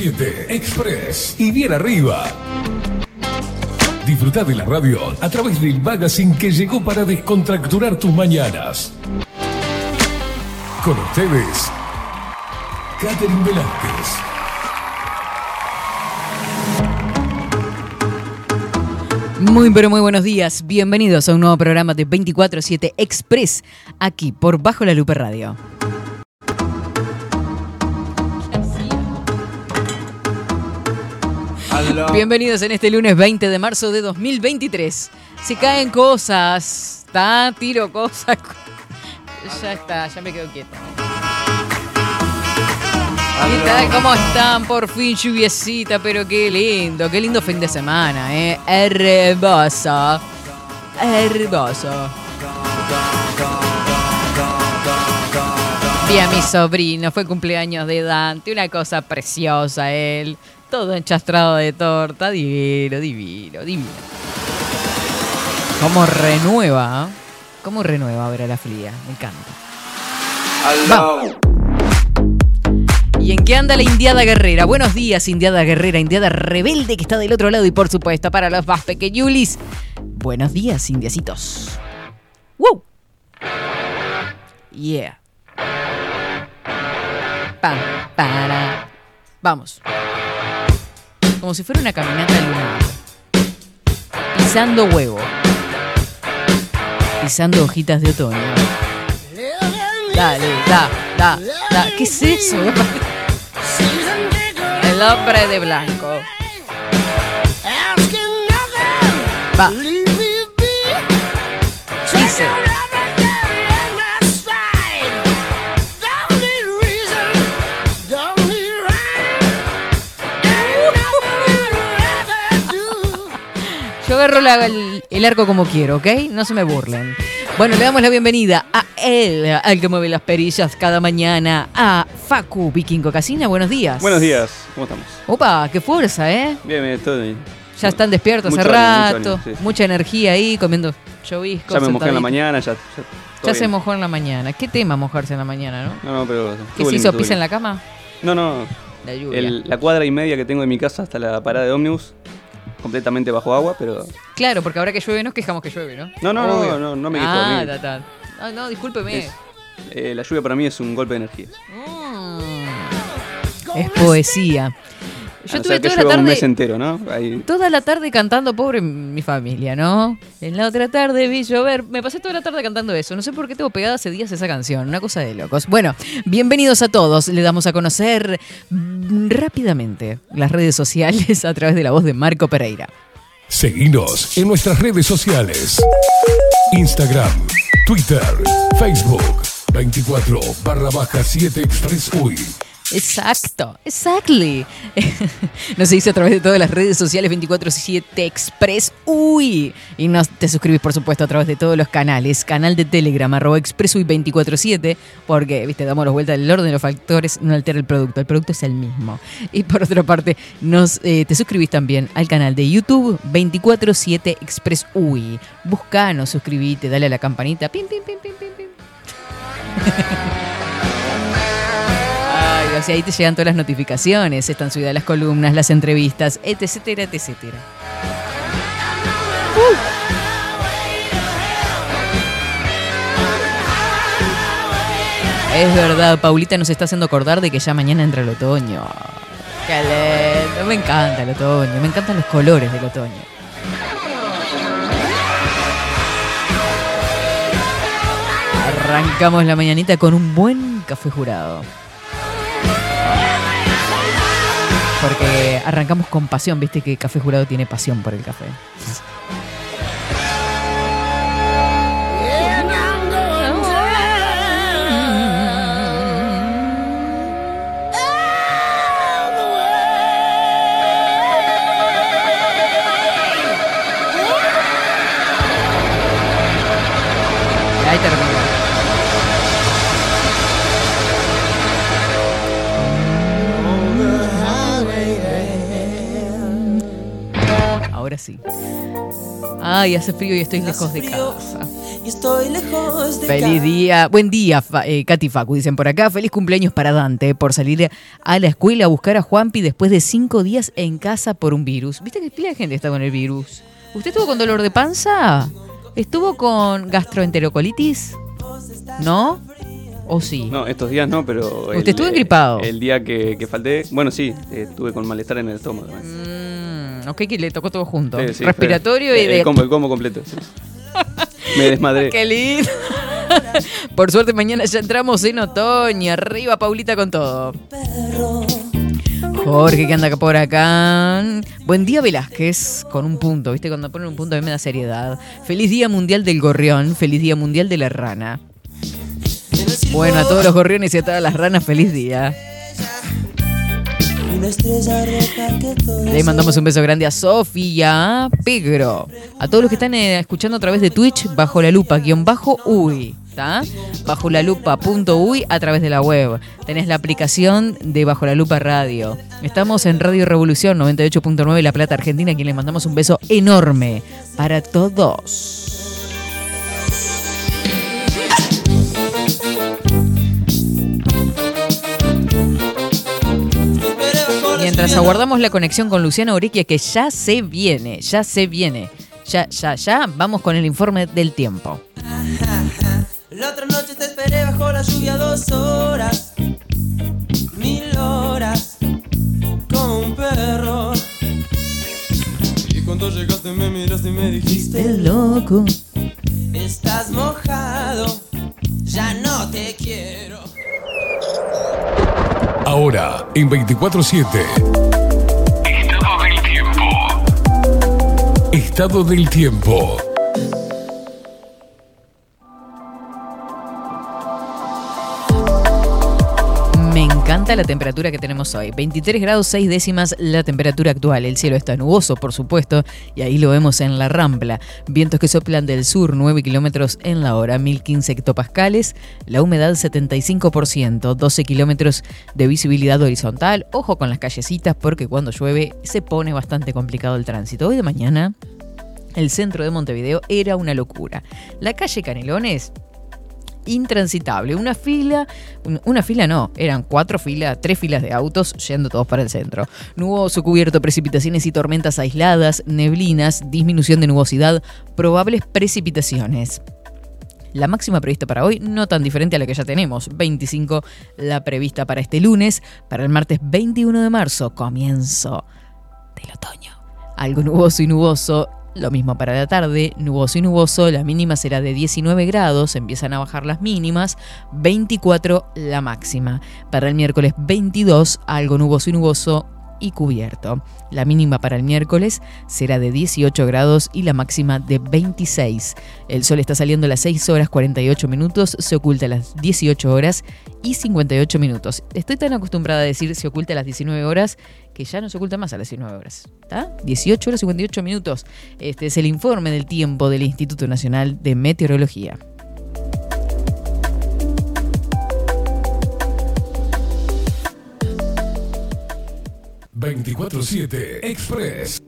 Estás en 24-7 Express y bien arriba. Disfruta de la radio a través del magazine que llegó para descontracturar tus mañanas. Con ustedes, Catherine Velázquez. Muy pero muy buenos días, bienvenidos a un nuevo programa de 24-7 Express, aquí por Bajo la Lupe Radio. Bienvenidos en este lunes 20 de marzo de 2023. Se caen cosas, está, tiro cosas. Ya está, ya me quedo quieta. ¿Qué tal? ¿Cómo están? Por fin lluviecita, pero qué lindo, qué lindo fin de semana, ¿eh? Hermoso. Hermoso. Vi a mi sobrino, fue cumpleaños de Dante, una cosa preciosa él. Todo enchastrado de torta, divino, divino, divino. ¿Cómo renueva? ¿eh? ¿Cómo renueva ver a la fría? Me encanta. Vamos. ¿Y en qué anda la Indiada Guerrera? Buenos días, Indiada Guerrera, Indiada Rebelde que está del otro lado y por supuesto para los más pequeñulis. Buenos días, indiecitos. ¡Woo! Yeah. Pam, para. Vamos. Como si fuera una caminata lunar. Pisando huevo. Pisando hojitas de otoño. Dale, da, da, da. ¿Qué es eso? El hombre de blanco. Va. Dice. Yo agarro la- el, el arco como quiero, ¿ok? No se me burlen. Bueno, le damos la bienvenida a él, al que mueve las perillas cada mañana, a Facu Vikingo Casina. Buenos días. Buenos días, ¿cómo estamos? Opa, qué fuerza, ¿eh? Bien, bien, todo bien. Ya están despiertos hace mucho rato, sí. mucha energía ahí, comiendo choviscos. Ya me mojé en la mañana, ya. Ya, se mojó en la mañana. ¿Qué tema mojarse en la mañana, no? No, no, pero. ¿Qué se hizo? ¿Pisa en la cama? No, no. La lluvia. el- la cuadra y media que tengo de mi casa hasta la parada de ómnibus, completamente bajo agua, pero. Claro, porque ahora que llueve nos quejamos que llueve, ¿no? No, no, no, no, no me quejo, Ah, ta, ta. Ah, no, discúlpeme. es- eh, la lluvia para mí es un golpe de energía. Mm. Es poesía. Yo A no tuve ser que toda la un tarde. mes entero, ¿no? Ahí. Toda la tarde cantando pobre mi familia, ¿no? En la otra tarde vi llover. Me pasé toda la tarde cantando eso. No sé por qué tengo pegada hace días esa canción. Una cosa de locos. Bueno, bienvenidos a todos. Le damos a conocer mm, rápidamente las redes sociales a través de la voz de Marco Pereira. Seguinos en nuestras redes sociales. Instagram, Twitter, Facebook, 24 barra baja 7 Express UI. Exacto, exactly. Nos seguís a través de todas las redes sociales 24-7 Express UI. Y nos, te suscribís, por supuesto, a través de todos los canales. Canal de Telegram, arroba Express UI 24-7. Porque, viste, damos la vuelta del orden de los factores, no altera el producto. El producto es el mismo. Y por otra parte, nos, eh, te suscribís también al canal de YouTube 24-7 Express UI. Buscanos, suscribite, dale a la campanita. Pim, pim, pim, pim, pim, pim. Sea, ahí te llegan todas las notificaciones, están subidas las columnas, las entrevistas, etcétera, etcétera. Es verdad, Paulita nos está haciendo acordar de que ya mañana entra el otoño. Qué lindo, me encanta el otoño, me encantan los colores del otoño. Arrancamos la mañanita con un buen café jurado. Porque arrancamos con pasión, viste que Café Jurado tiene pasión por el café. Ahora sí. Ay, hace frío y estoy lejos de casa. estoy lejos de Feliz día, buen día, eh, Katy Facu, dicen por acá. Feliz cumpleaños para Dante por salir a la escuela a buscar a Juanpi después de cinco días en casa por un virus. ¿Viste que pila de gente está con el virus? ¿Usted estuvo con dolor de panza? ¿Estuvo con gastroenterocolitis? ¿No? ¿O sí? No, estos días no, pero. ¿Usted estuvo engripado? El día que, que falté. Bueno, sí, estuve con malestar en el estómago. Mm, ok, que le tocó todo junto. Sí, sí, Respiratorio fue- y de... El combo, el combo completo. sí. Me desmadré. ¡Qué lindo! Por suerte mañana ya entramos en otoño. Arriba, Paulita, con todo. Jorge, que anda por acá. Buen día, Velázquez, con un punto. ¿Viste? Cuando ponen un punto a mí me da seriedad. Feliz Día Mundial del Gorrión. Feliz Día Mundial de la Rana. Bueno, a todos los gorriones y a todas las ranas, feliz día. Le mandamos un beso grande a Sofía Pegro. A todos los que están eh, escuchando a través de Twitch, bajo la lupa, guion bajo, uy. ¿Está? Bajo la lupa punto uy a través de la web. Tenés la aplicación de Bajo la Lupa Radio. Estamos en Radio Revolución 98.9 La Plata, Argentina, a quien le mandamos un beso enorme para todos. Mientras aguardamos la conexión con Luciana Uriquia, que ya se viene, ya se viene. Ya, ya, ya, vamos con el informe del tiempo. La otra noche te esperé bajo la lluvia dos horas, mil horas, como un perro. Y cuando llegaste me miraste y me dijiste, loco. estás mojado, ya no te quiero. Ahora, en 24-7. Estado del tiempo. Estado del tiempo. Me encanta la temperatura que tenemos hoy. 23 grados 6 décimas la temperatura actual. El cielo está nuboso, por supuesto, y ahí lo vemos en la rampla. Vientos que soplan del sur, 9 kilómetros en la hora, 1015 hectopascales. La humedad 75%, 12 kilómetros de visibilidad horizontal. Ojo con las callecitas porque cuando llueve se pone bastante complicado el tránsito. Hoy de mañana, el centro de Montevideo era una locura. La calle Canelones intransitable. Una fila, un- una fila no, eran cuatro filas, tres filas de autos yendo todos para el centro. Nuboso cubierto, precipitaciones y tormentas aisladas, neblinas, disminución de nubosidad, probables precipitaciones. La máxima prevista para hoy, no tan diferente a la que ya tenemos, 25 la prevista para este lunes, para el martes 21 de marzo, comienzo del otoño. Algo nuboso y nuboso. Lo mismo para la tarde, nuboso y nuboso, la mínima será de 19 grados, empiezan a bajar las mínimas, 24 la máxima. Para el miércoles 22, algo nuboso y nuboso y cubierto. La mínima para el miércoles será de 18 grados y la máxima de 26. El sol está saliendo a las 6 horas 48 minutos, se oculta a las 18 horas y 58 minutos. Estoy tan acostumbrada a decir se oculta a las 19 horas que ya no se oculta más a las 19 horas. ¿Está? 18 horas 58 minutos. Este es el informe del tiempo del Instituto Nacional de Meteorología. ...24-7 Express...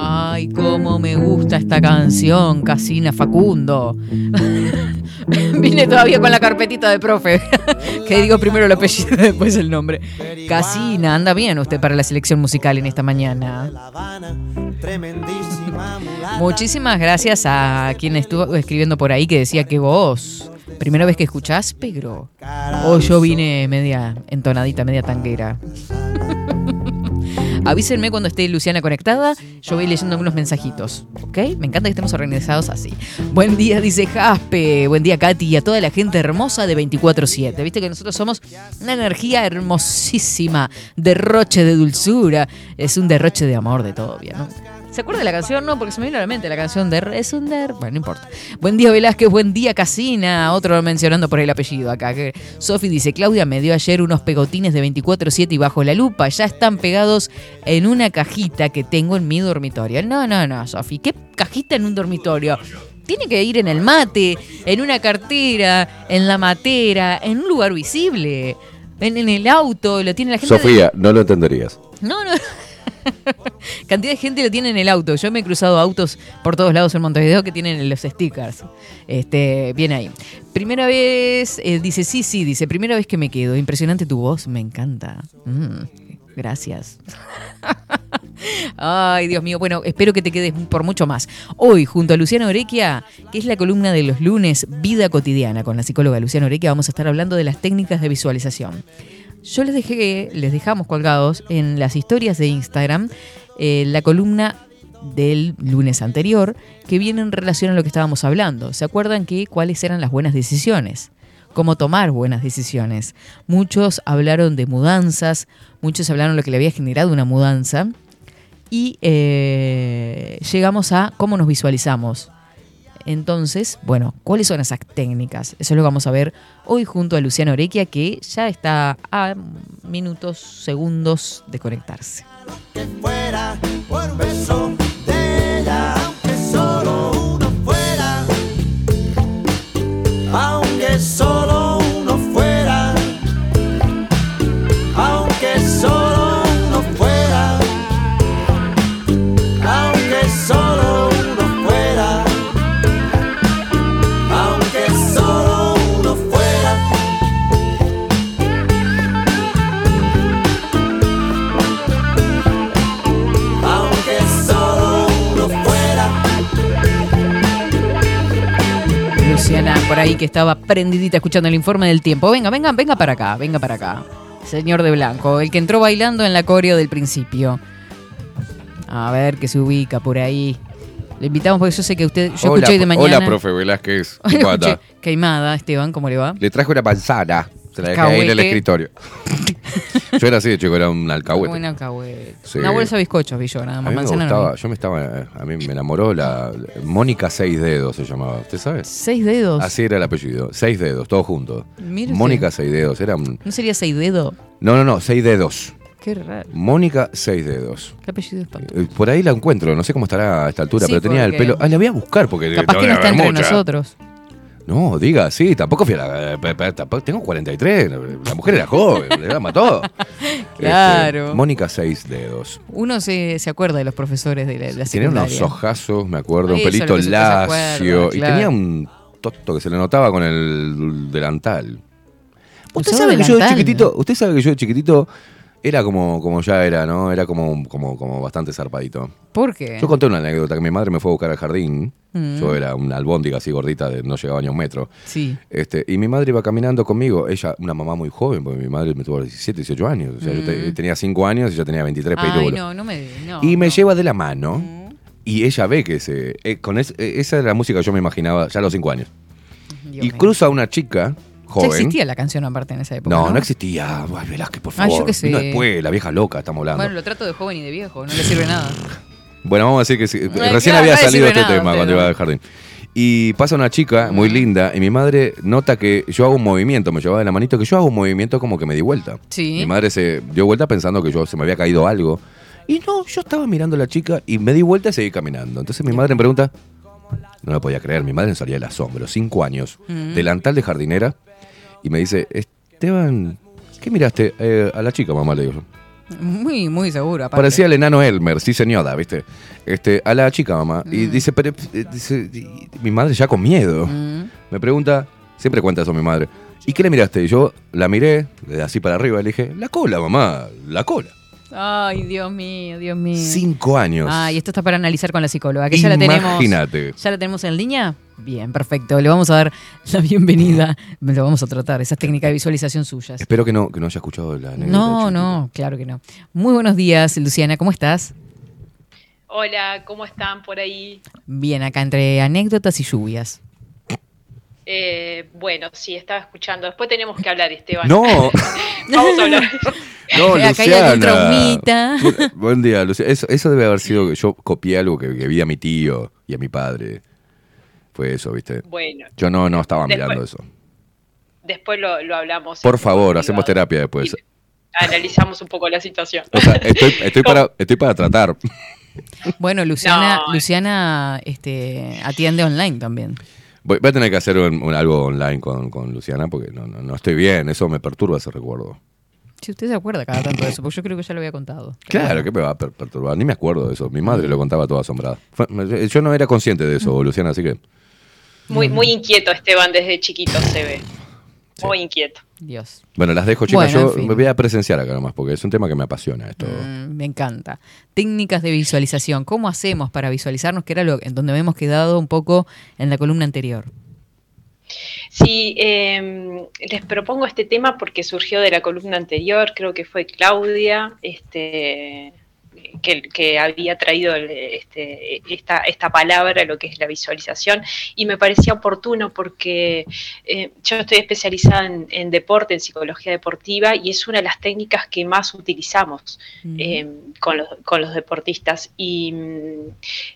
Ay, cómo me gusta esta canción, Casina Facundo. Vine todavía con la carpetita de profe. que digo primero el apellido y después el nombre. Casina, anda bien usted para la selección musical en esta mañana. Muchísimas gracias a quien estuvo escribiendo por ahí que decía que vos, primera vez que escuchás, Pedro. O yo vine media entonadita, media tanguera. Avísenme cuando esté Luciana conectada. Yo voy leyendo algunos mensajitos. ¿Ok? Me encanta que estemos organizados así. Buen día, dice Jaspe. Buen día, Katy. Y a toda la gente hermosa de 24-7. Viste que nosotros somos una energía hermosísima. Derroche de dulzura. Es un derroche de amor de todo bien, ¿no? ¿Se acuerda de la canción? No, porque se me vino a la mente la canción de Es un der. Bueno, no importa. Buen día, Velázquez. Buen día, Casina. Otro mencionando por el apellido acá. que Sofi dice: Claudia me dio ayer unos pegotines de 24-7 y bajo la lupa. Ya están pegados en una cajita que tengo en mi dormitorio. No, no, no, Sofi. ¿Qué cajita en un dormitorio? Tiene que ir en el mate, en una cartera, en la matera, en un lugar visible. En, en el auto, lo tiene la gente. de- Sofía, no lo entenderías. no, no. Cantidad de gente lo tiene en el auto. Yo me he cruzado autos por todos lados en Montevideo que tienen los stickers. Este, bien ahí. Primera vez, eh, dice, sí, sí, dice, primera vez que me quedo. Impresionante tu voz, me encanta. Mm, gracias. Ay, Dios mío. Bueno, espero que te quedes por mucho más. Hoy, junto a Luciana Orequia, que es la columna de los lunes Vida Cotidiana, con la psicóloga Luciana Orequia, vamos a estar hablando de las técnicas de visualización. Yo les dejé, les dejamos colgados en las historias de Instagram eh, la columna del lunes anterior que viene en relación a lo que estábamos hablando. ¿Se acuerdan que cuáles eran las buenas decisiones? Cómo tomar buenas decisiones. Muchos hablaron de mudanzas, muchos hablaron de lo que le había generado una mudanza y eh, llegamos a cómo nos visualizamos. Entonces, bueno, ¿cuáles son esas técnicas? Eso lo vamos a ver hoy junto a Luciano Orequia, que ya está a minutos, segundos de conectarse. Por ahí que estaba prendidita escuchando el informe del tiempo. Venga, venga, venga para acá, venga para acá. Señor de Blanco, el que entró bailando en la coreo del principio. A ver que se ubica por ahí. Le invitamos porque yo sé que usted. Yo hola, escuché hoy de mañana. hola, profe Velázquez. Escuché. Queimada, Esteban, ¿cómo le va? Le traje una manzana. Se la dejé ahí en el escritorio. Yo era así de chico, era un alcahuete. Buena alcahuete. Sí. Una bolsa de bizcochos, vi yo, nada A más. mí me Manzana no gustaba, vi. yo me estaba, a mí me enamoró la Mónica Seis Dedos se llamaba, ¿usted sabe? Seis dedos. Así era el apellido, Seis Dedos, todos juntos. Mire usted. Mónica Seis Dedos, era un... ¿No sería seis dedos? No, no, no, Seis Dedos. Qué raro. Mónica Seis Dedos. Qué apellido espantoso. Eh, Por ahí la encuentro, no sé cómo estará a esta altura, Sí, pero tenía el pelo... Ah, la voy a buscar porque... Capaz que no está entre mucha. nosotros. No, diga, sí, tampoco fui a la... eh, tampoco- tengo 43, la mujer era joven, le mató. Claro. Este, Mónica Seis Dedos. Uno se, se acuerda de los profesores de la, de la Tenía unos ojazos, me acuerdo, un Eso es lo pelito que usted se acuerda, lacio. Y claro. tenía un toto que se le notaba con el delantal. Usted ¿Usaba sabe que yo de delantal? chiquitito, usted sabe que yo de chiquitito era como, como ya era, ¿no? Era como, como, como bastante zarpadito. ¿Por qué? Yo conté una anécdota que mi madre me fue a buscar al jardín. Mm. Yo era una albóndiga así gordita, de, no llegaba ni a un metro. Sí. Este, y mi madre iba caminando conmigo, ella, una mamá muy joven, porque mi madre me tuvo a los 17, 18 años. O sea, yo te- tenía 5 años y yo tenía 23 Mm. Ay, no, no me... No, Y me no. lleva de la mano y ella ve que se, eh, con es- eh, esa era la música que yo me imaginaba ya a los 5 años. Dios y cruza una chica Ya joven. existía la canción aparte en esa época, no, ¿no? no, existía. Ay, Velázquez, por Ah, yo favor. qué sé. Vino después, la vieja loca, estamos hablando. Bueno, Bueno, lo trato de joven y de viejo, no le sirve nada. vamos a decir que sí. Recién claro, había no salido este nada, tema cuando ¿no? iba al jardín. Y pasa una chica muy linda y mi madre nota que yo hago un movimiento, me llevaba de la manito, que yo hago un movimiento como que me di vuelta. Sí. Mi madre se dio vuelta pensando que yo se me había caído algo. Y no, yo estaba mirando a la chica y me di vuelta y seguí caminando. Entonces mi madre me pregunta, no me podía creer, mi madre no salía del asombro, cinco años, Mm. delantal de jardinera, y me dice, Esteban, ¿qué miraste? "Eh, a la chica, mamá, le digo. Muy, muy seguro, aparte. Parecía el enano Elmer, sí señora, ¿viste? Este, a la chica, mamá. Y Mm. dice, pero, eh, dice, y- mi madre ya con miedo. Mm. Me pregunta, siempre cuenta eso mi madre, ¿y qué le miraste? Y yo la miré, así para arriba, y le dije, la cola, mamá, la cola. Ay, Dios mío, Dios mío. Cinco años. Ah, y esto está para analizar con la psicóloga, que ya la tenemos. Imagínate. ¿Ya la tenemos en línea? Bien, perfecto. Le vamos a dar la bienvenida. Lo vamos a tratar, esas técnicas de visualización suyas. Espero que no, que no haya escuchado la anécdota. No, no, claro que no. Muy buenos días, Luciana, ¿cómo estás? Hola, ¿cómo están por ahí? Bien, acá entre anécdotas y lluvias. Eh, bueno, sí, estaba escuchando. Después tenemos que hablar, Esteban. No, Vamos a hablar. no, Acá hay Luciana. traumita. Buen día, Luciana. Eso, eso debe haber sido que yo copié algo que, que vi a mi tío y a mi padre. Fue eso, ¿viste? Bueno, Yo no, no estaba Después- mirando eso. después lo, lo hablamos. Por favor, privado. hacemos terapia después. Y Analizamos un poco la situación. O sea, estoy, estoy, para, estoy para tratar. Bueno, Luciana, No. Luciana este, atiende online también. Voy, voy a tener que hacer un- un- algo online con, con Luciana porque no, no, no estoy bien. Eso me perturba ese recuerdo. Si usted se acuerda cada tanto de eso, porque yo creo que ya lo había contado. Claro, que me va a per- perturbar. Ni me acuerdo de eso. Mi madre lo contaba toda asombrada. Fue- yo no era consciente de eso, Luciana, así que. Muy, muy inquieto Esteban desde chiquito se ve. Muy inquieto. Dios. Bueno, las dejo, chicas. Bueno, en yo fin. me voy a presenciar acá nomás, porque es un tema que me apasiona esto. Mm, me encanta. Técnicas de visualización. ¿Cómo hacemos para visualizarnos? Que era lo en donde habíamos quedado un poco en la columna anterior. Sí, eh, les propongo este tema porque surgió de la columna anterior, creo que fue Claudia, este, que, que había traído el- este, esta, esta palabra, lo que es la visualización, y me parecía oportuno porque eh, yo estoy especializada en, en deporte, en psicología deportiva, y es una de las técnicas que más utilizamos eh, con, los, con los deportistas. Y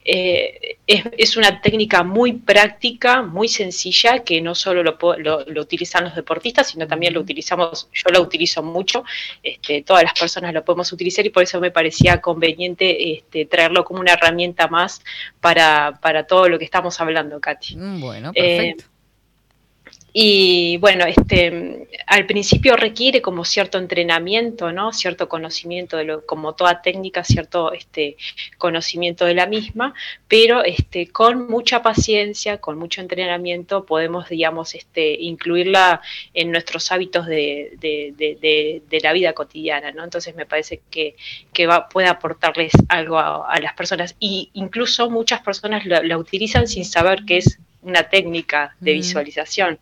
eh, es, es una técnica muy práctica, muy sencilla, que no solo lo, lo- lo utilizan los deportistas, sino también lo utilizamos, yo lo utilizo mucho, este, todas las personas lo podemos utilizar y por eso me parecía conveniente este, traerlo como una herramienta más para, para todo lo que estamos hablando, Katy. Mm, Bueno, Eh, perfecto. Y bueno, este, al principio requiere como cierto entrenamiento, ¿no? Cierto conocimiento de lo, como toda técnica, cierto este, conocimiento de la misma, pero este, con mucha paciencia, con mucho entrenamiento, podemos, digamos, este, incluirla en nuestros hábitos de, de- de- la vida cotidiana, ¿no? Entonces me parece que, que va, puede aportarles algo a, a las personas. Y incluso muchas personas la, la utilizan sin saber que es una técnica de visualización.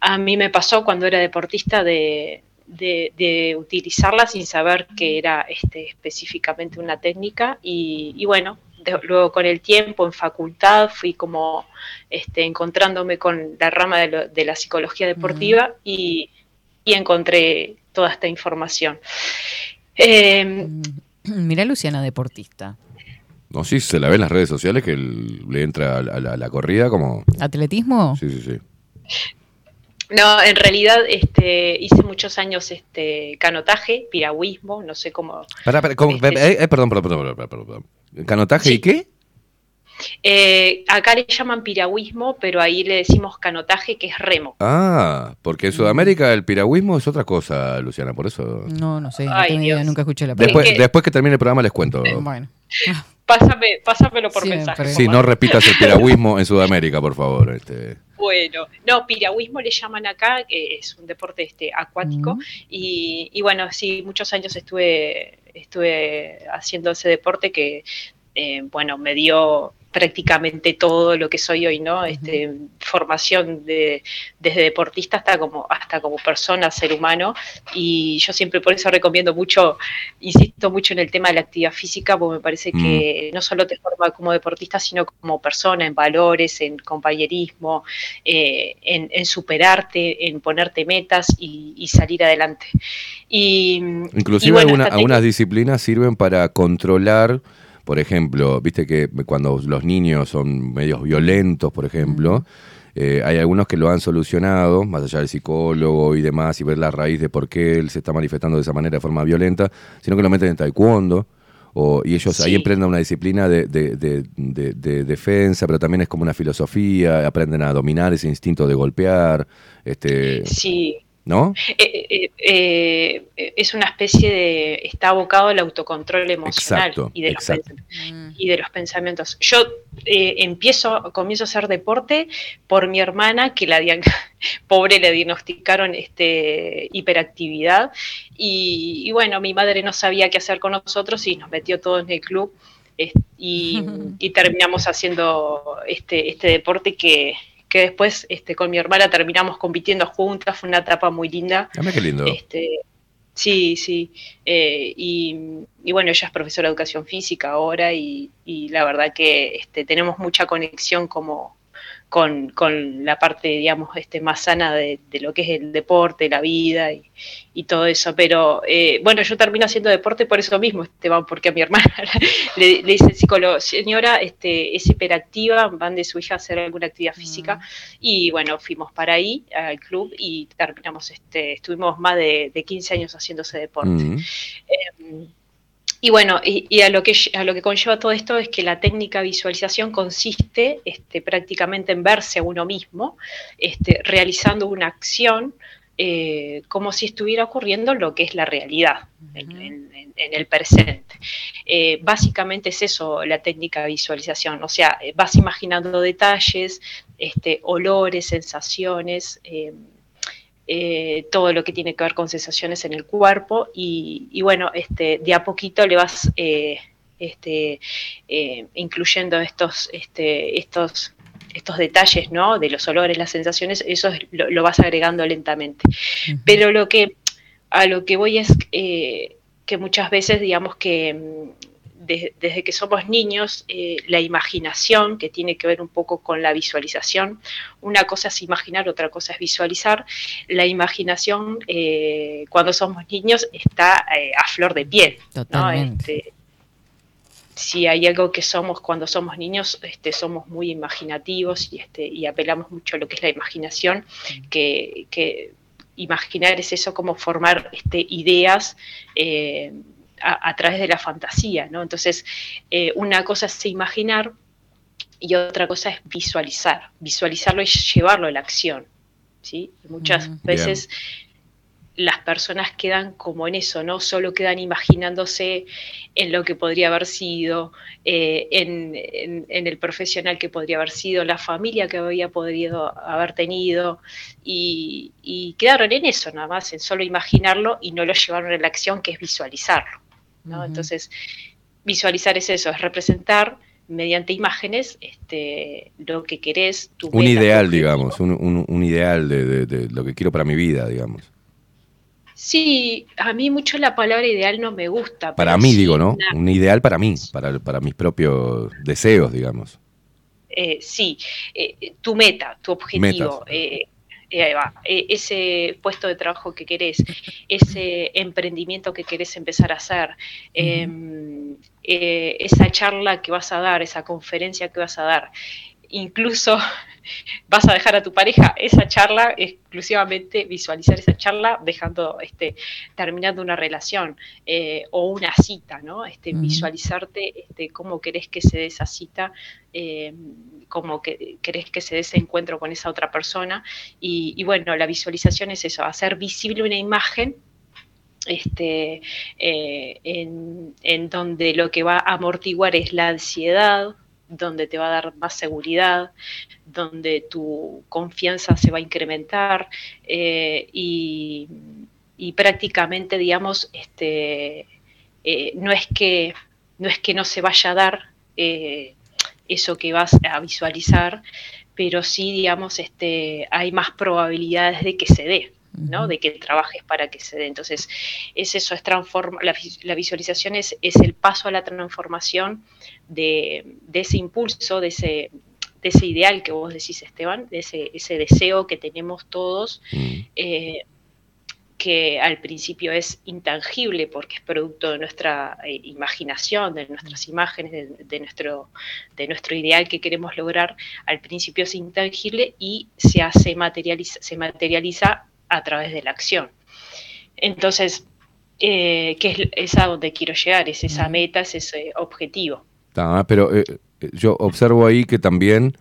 A mí me pasó cuando era deportista de, de- de utilizarla sin saber que era este, específicamente una técnica y, y bueno, de- luego con el tiempo en facultad fui como este, encontrándome con la rama de, lo- de la psicología deportiva y, y encontré toda esta información. Eh, Mm, Mirá Luciana, deportista. No, sí, se la ve en las redes sociales que el- le entra a la, a la- a la corrida como. ¿Atletismo? Sí, sí, sí. No, en realidad este, hice muchos años este, canotaje, piragüismo, no sé cómo. Pará, ¿cómo? Este, Eh, eh, perdón, perdón, perdón, perdón, perdón, perdón. ¿Canotaje Sí. y qué? Eh, acá le llaman piragüismo, pero ahí le decimos canotaje, que es remo. Ah, porque en Sudamérica el piragüismo es otra cosa, Luciana, por eso. No, no sé, no tengo idea, nunca escuché la palabra. Después, que- después que termine el programa les cuento. Bueno, Pásame, pásamelo por Siempre. mensaje. Sí, no repitas el piragüismo en Sudamérica, por favor. Este. Bueno, no, piragüismo le llaman acá, que es un deporte este, acuático. Y, y bueno, sí, muchos años estuve, estuve haciendo ese deporte que, eh, bueno, me dio prácticamente todo lo que soy hoy, ¿no? Este, formación de, desde deportista hasta como, hasta como persona, ser humano. Y yo siempre por eso recomiendo mucho, insisto mucho en el tema de la actividad física, porque me parece que no solo te forma como deportista, sino como persona, en valores, en compañerismo, eh, en, en superarte, en ponerte metas y, y salir adelante. Y, Inclusive y bueno, alguna- algunas disciplinas sirven para controlar, por ejemplo, viste que cuando los niños son medios violentos, por ejemplo, eh, hay algunos que lo han solucionado, más allá del psicólogo y demás, y ver la raíz de por qué él se está manifestando de esa manera de forma violenta, sino que lo meten en taekwondo. O, y ellos ahí emprenden una disciplina de, de- de- de- de defensa, pero también es como una filosofía, aprenden a dominar ese instinto de golpear, este, Sí, ¿no? Eh, eh, eh, es una especie de. está abocado al autocontrol emocional Exacto, y, de los exacto. pens- y de los pensamientos. Yo eh, empiezo, comienzo a hacer deporte por mi hermana, que la pobre le diagnosticaron este, hiperactividad. Y, y bueno, mi madre no sabía qué hacer con nosotros y nos metió todos en el club. y terminamos haciendo este, este deporte que, que después este, con mi hermana terminamos compitiendo juntas, fue una etapa muy linda. Ah, qué lindo. Este, sí, sí. eh, y, y bueno, ella es profesora de educación física ahora y, y la verdad que este, tenemos mucha conexión como con, con la parte, digamos, este, más sana de, de lo que es el deporte, la vida y, y todo eso. Pero eh, bueno, yo termino haciendo deporte por eso mismo, Esteban, porque a mi hermana le, le dice el psicólogo, señora, este, es hiperactiva, van de su hija a hacer alguna actividad física. Y bueno, fuimos para ahí, al club, y terminamos, este, estuvimos más de, de 15 años haciendo ese deporte. Mm. Eh, y bueno, y, y a, lo que, a lo que conlleva todo esto es que la técnica visualización consiste este, prácticamente en verse a uno mismo, este, realizando una acción eh, como si estuviera ocurriendo lo que es la realidad en, el presente. Eh, básicamente es eso la técnica de visualización, o sea, vas imaginando detalles, este, olores, sensaciones. Todo lo que tiene que ver con sensaciones en el cuerpo y, bueno, este, de a poquito le vas este, incluyendo estos, este, estos estos detalles, ¿no? De los olores, las sensaciones, eso lo, vas agregando lentamente. Pero lo que, a lo que voy es eh, que muchas veces, digamos que mm, desde que somos niños, eh, la imaginación, que tiene que ver un poco con la visualización, una cosa es imaginar, otra cosa es visualizar, la imaginación eh, cuando somos niños está a flor de piel. Totalmente. Este, si hay algo que somos cuando somos niños, este, somos muy imaginativos y, este, y apelamos mucho a lo que es la imaginación, que, imaginar es eso como formar este, ideas eh, a, través de la fantasía, ¿no? Entonces, eh, una cosa es imaginar y otra cosa es visualizar. Visualizarlo es llevarlo a la acción, ¿sí? Muchas veces las personas quedan como en eso, ¿no? Solo quedan imaginándose en lo que podría haber sido, eh, en, el profesional que podría haber sido, la familia que había podido haber tenido, y, quedaron en eso nada más, en solo imaginarlo y no lo llevaron a la acción, que es visualizarlo. ¿No? Entonces, visualizar es eso, es representar mediante imágenes este, lo que querés. Tu un ideal, digamos, un, ideal de lo que quiero para mi vida, digamos. Sí, a mí mucho la palabra ideal no me gusta. Para mí, digo, ¿no? Un ideal para mí, para, para mis propios deseos, digamos. Eh, sí, eh, tu meta, tu objetivo. Eh, ese puesto de trabajo que querés, ese emprendimiento que querés empezar a hacer, em, esa charla que vas a dar, esa conferencia que vas a dar, incluso vas a dejar a tu pareja esa charla, exclusivamente visualizar esa charla, dejando, este, terminando una relación eh, o una cita, ¿no? Este, Visualizarte este, cómo querés que se dé esa cita, eh, cómo que, querés que se dé ese encuentro con esa otra persona. Y, bueno, la visualización es eso, hacer visible una imagen este, eh, en, en, donde lo que va a amortiguar es la ansiedad, donde te va a dar más seguridad, donde tu confianza se va a incrementar eh, y, prácticamente, digamos, este, eh, no, es que, no es que no se vaya a dar eh, eso que vas a visualizar, pero sí, digamos, este, hay más probabilidades de que se dé. ¿No? de que trabajes para que se dé. Entonces, es eso, es transforma, la, visualización es, el paso a la transformación de, ese impulso, de ese, de ese ideal que vos decís, Esteban, de ese, ese deseo que tenemos todos, mm. eh, que al principio es intangible porque es producto de nuestra eh, imaginación, de nuestras imágenes, de, nuestro, de nuestro ideal que queremos lograr, al principio es intangible y se hace materializa, se materializa a través de la acción. Entonces, eh, ¿qué es, a donde quiero llegar? Es esa meta, es ese objetivo. Ah, pero eh, yo observo ahí que también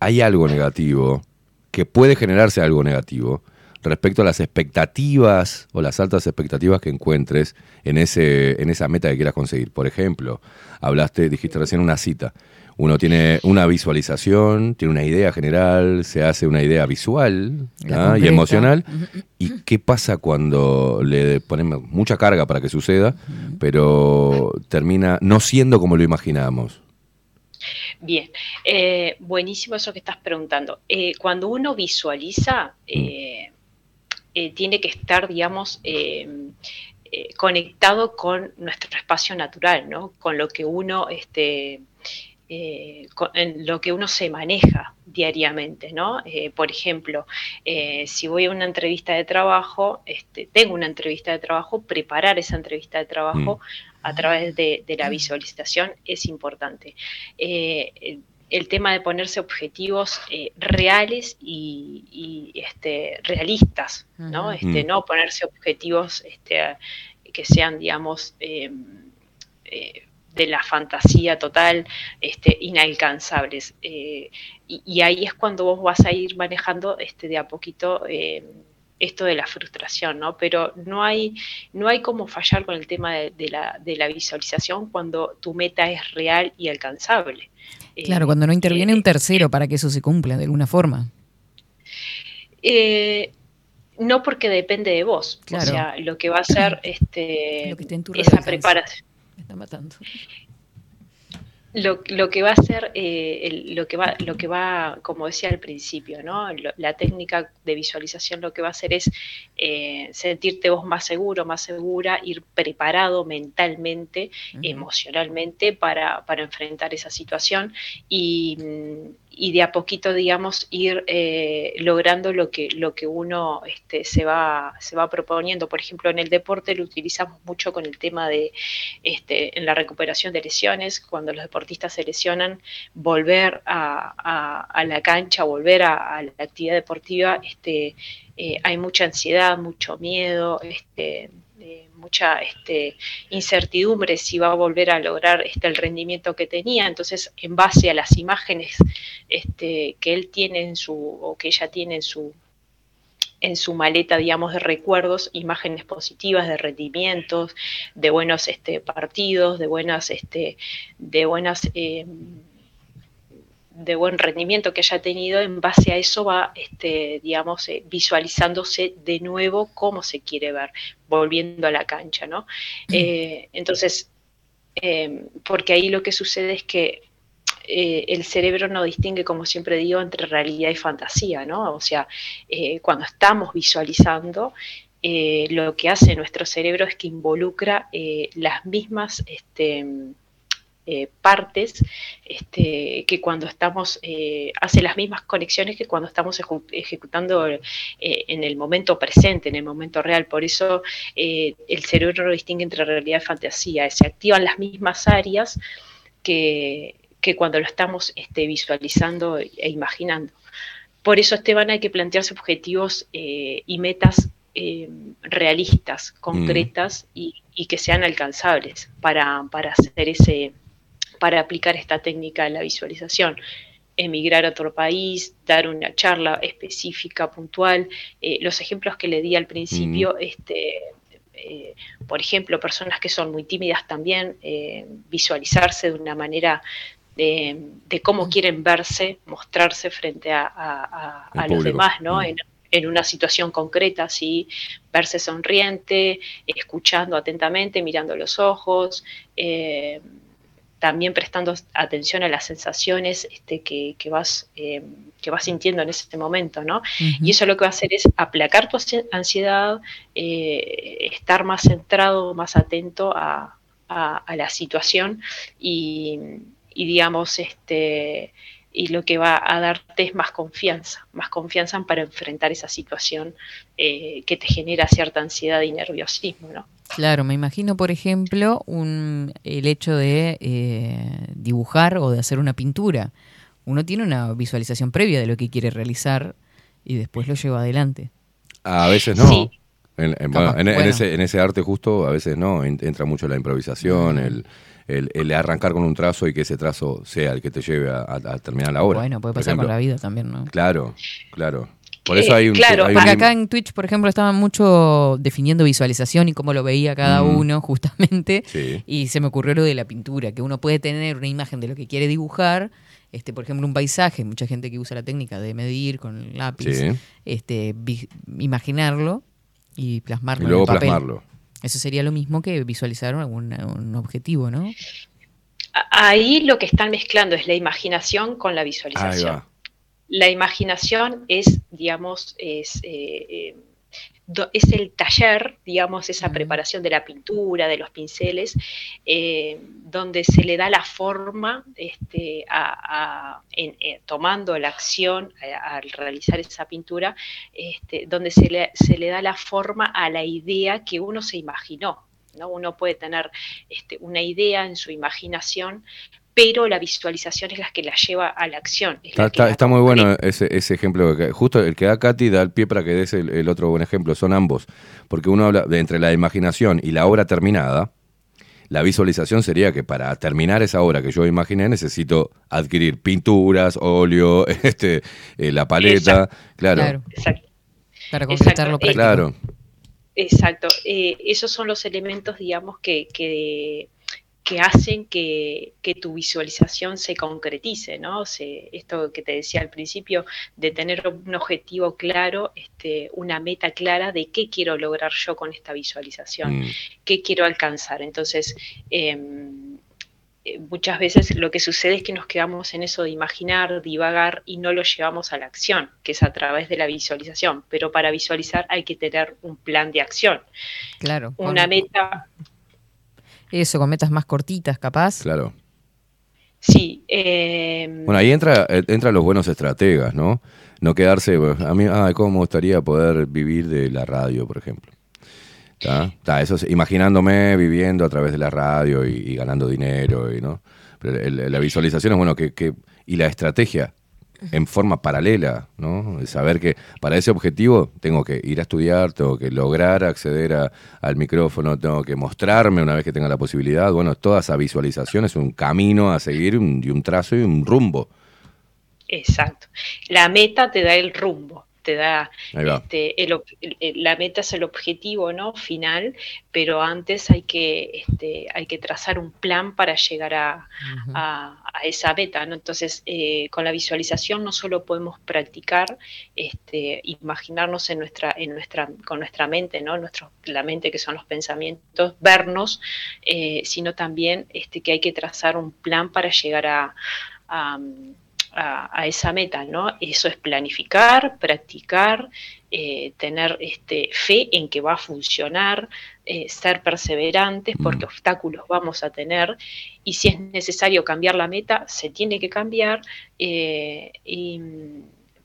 hay algo negativo, que puede generarse algo negativo respecto a las expectativas o las altas expectativas que encuentres en, ese, en esa meta que quieras conseguir. Por ejemplo, hablaste, dijiste recién una cita uno tiene una visualización, tiene una idea general, se hace una idea visual y emocional. ¿Y qué pasa cuando le ponemos mucha carga para que suceda, pero termina no siendo como lo imaginábamos? Bien, eh, buenísimo eso que estás preguntando. Eh, cuando uno visualiza, mm. eh, tiene que estar, digamos, conectado con nuestro espacio natural, ¿no? Con lo que uno este, eh, en lo que uno se maneja diariamente, ¿no? Eh, por ejemplo, eh, si voy a una entrevista de trabajo, este, tengo una entrevista de trabajo, preparar esa entrevista de trabajo mm. a través de, la visualización es importante. El, tema de ponerse objetivos reales y, este, realistas, ¿no? Este, mm. No ponerse objetivos este, que sean, digamos, de la fantasía total, este, inalcanzables. Eh, y, ahí es cuando vos vas a ir manejando este, de a poquito eh, esto de la frustración, ¿no? Pero no hay, no hay como fallar con el tema de, la, de la, visualización cuando tu meta es real y alcanzable. Claro, cuando no interviene un tercero para que eso se cumpla de alguna forma. no porque depende de vos. O sea, lo que va a ser este, esa preparación. Me está matando. Lo, lo, que va a ser, eh, lo, que va, lo que va, como decía al principio, ¿no? la técnica de visualización lo que va a hacer es eh, sentirte vos más seguro, más segura, ir preparado mentalmente, emocionalmente para, para, enfrentar esa situación. Y, mm, y de a poquito, digamos, ir eh, logrando lo que, lo que uno este, se, va, se va proponiendo. Por ejemplo, en el deporte lo utilizamos mucho con el tema de, este, en la recuperación de lesiones, cuando los deportistas se lesionan, volver a, a, la cancha, volver a, la actividad deportiva, este, eh, hay mucha ansiedad, mucho miedo, este, mucha este, incertidumbre si va a volver a lograr este, el rendimiento que tenía. Entonces, en base a las imágenes este, que él tiene en su, o que ella tiene en su, en su maleta, digamos, de recuerdos, imágenes positivas de rendimientos, de buenos este, partidos, de buenas, este, de buenas eh, de buen rendimiento que haya tenido, en base a eso va, este, digamos, eh, visualizándose de nuevo cómo se quiere ver, volviendo a la cancha, ¿no? Eh, entonces, em, porque ahí lo que sucede es que eh, el cerebro no distingue, como siempre digo, entre realidad y fantasía, ¿no? O sea, cuando estamos visualizando, lo que hace nuestro cerebro es que involucra las mismas... Este, eh, partes este, que cuando estamos, eh, hace las mismas conexiones que cuando estamos ejecutando eh, en el momento presente, en el momento real. Por eso el cerebro distingue entre realidad y fantasía. Se activan las mismas áreas que, cuando lo estamos este, visualizando e imaginando. Por eso, Esteban, hay que plantearse objetivos y metas realistas, concretas mm. y, que sean alcanzables para, para hacer ese, para aplicar esta técnica de la visualización. Emigrar a otro país, dar una charla específica, puntual. Eh, los ejemplos que le di al principio, este, eh, por ejemplo, personas que son muy tímidas también, eh, visualizarse de una manera de, cómo quieren verse, mostrarse frente a, los demás, ¿no? En, una situación concreta, así, verse sonriente, escuchando atentamente, mirando los ojos, también prestando atención a las sensaciones este, que, vas, eh, que vas sintiendo en ese momento, ¿no? Y eso lo que va a hacer es aplacar tu ansiedad, eh, estar más centrado, más atento a, la situación y, digamos, este, y lo que va a darte es más confianza, más confianza para enfrentar esa situación eh, que te genera cierta ansiedad y nerviosismo, ¿no? Claro, me imagino, por ejemplo, un, el hecho de eh, dibujar o de hacer una pintura. Uno tiene una visualización previa de lo que quiere realizar y después lo lleva adelante. A veces no. En, ese, arte justo a veces no, entra mucho la improvisación, mm. el, el, arrancar con un trazo y que ese trazo sea el que te lleve a, terminar la obra. Bueno, puede pasar con la vida también, ¿no? Claro, claro. Por eso hay un. Claro, porque acá en Twitch, por ejemplo, estaban mucho definiendo visualización y cómo lo veía cada mm. uno, justamente. Y se me ocurrió lo de la pintura, que uno puede tener una imagen de lo que quiere dibujar. Este, por ejemplo, un paisaje, mucha gente que usa la técnica de medir con lápiz, este, imaginarlo y plasmarlo y luego en papel. plasmarlo. Eso sería lo mismo que visualizar algún, un objetivo, ¿no? Ahí lo que están mezclando es la imaginación con la visualización. La imaginación es, digamos, es, eh, eh, es el taller, digamos, esa preparación de la pintura, de los pinceles, eh, donde se le da la forma, este, tomando la acción al realizar esa pintura, este, donde se le, se le da la forma a la idea que uno se imaginó. ¿no? Uno puede tener este, una idea en su imaginación, pero la visualización es la que la lleva a la acción. está, muy bueno ese, ese ejemplo. justo el que da Katy da el pie para que des el, otro buen ejemplo. Son ambos. Porque uno habla de entre la imaginación y la obra terminada. La visualización sería que para terminar esa obra que yo imaginé necesito adquirir pinturas, óleo, este, eh, la paleta. Claro. Exacto. Para concretarlo Exacto, eh, práctico. Claro, Exacto, eh, esos son los elementos, digamos, que, que, que hacen que, que tu visualización se concretice, ¿no? Se- esto que te decía al principio, de tener un objetivo claro, este, una meta clara de qué quiero lograr yo con esta visualización, Mm, qué quiero alcanzar. Entonces, em, eh, muchas veces lo que sucede es que nos quedamos en eso de imaginar, divagar y no lo llevamos a la acción, que es a través de la visualización. Pero para visualizar hay que tener un plan de acción, Claro. una meta. Eso, con metas más cortitas, capaz. claro. Sí, em, Bueno, ahí entra, eh, entran los buenos estrategas, ¿no? No quedarse, a mí, ay, cómo me gustaría poder vivir de la radio, por ejemplo. Eso es, imaginándome viviendo a través de la radio y, y ganando dinero, y, ¿no? Pero el- la visualización es bueno que, que- y la estrategia en forma paralela, ¿no? Saber que para ese objetivo tengo que ir a estudiar, tengo que lograr acceder a- al micrófono, tengo que mostrarme una vez que tenga la posibilidad. Bueno, toda esa visualización es un camino a seguir y un trazo y un rumbo. exacto. La meta te da el rumbo, te da este, el ob- el- la meta es el objetivo no final, pero antes hay que este, hay que trazar un plan para llegar a, a, a esa meta, ¿no? Entonces, eh, con la visualización no solo podemos practicar, este, imaginarnos en nuestra, en nuestra, con nuestra mente, ¿no? Nuestro, la mente que son los pensamientos, vernos, eh, sino también este, que hay que trazar un plan para llegar a, a, a- a esa meta, ¿no? Eso es planificar, practicar, eh, tener este, fe en que va a funcionar, eh, ser perseverantes, porque Mm. obstáculos vamos a tener, y si es necesario cambiar la meta, se tiene que cambiar, eh, y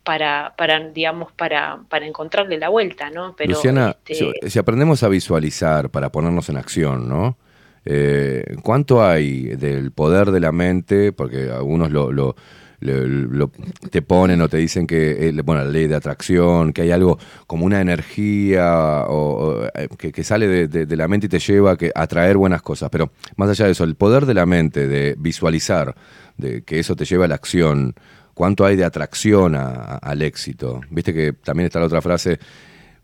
para, para, digamos, para, para encontrarle la vuelta, ¿no? Pero, Luciana, este, si, aprendemos a visualizar para ponernos en acción, ¿no? Eh, ¿Cuánto hay del poder de la mente? Porque algunos lo, lo- lo- lo- te ponen o te dicen que, eh, bueno, la ley de atracción, que hay algo como una energía o, eh, que, sale de, la mente y te lleva a, que, a traer buenas cosas. Pero más allá de eso, el poder de la mente, de visualizar, de que eso te lleva a la acción, ¿cuánto hay de atracción a- al éxito? Viste que también está la otra frase,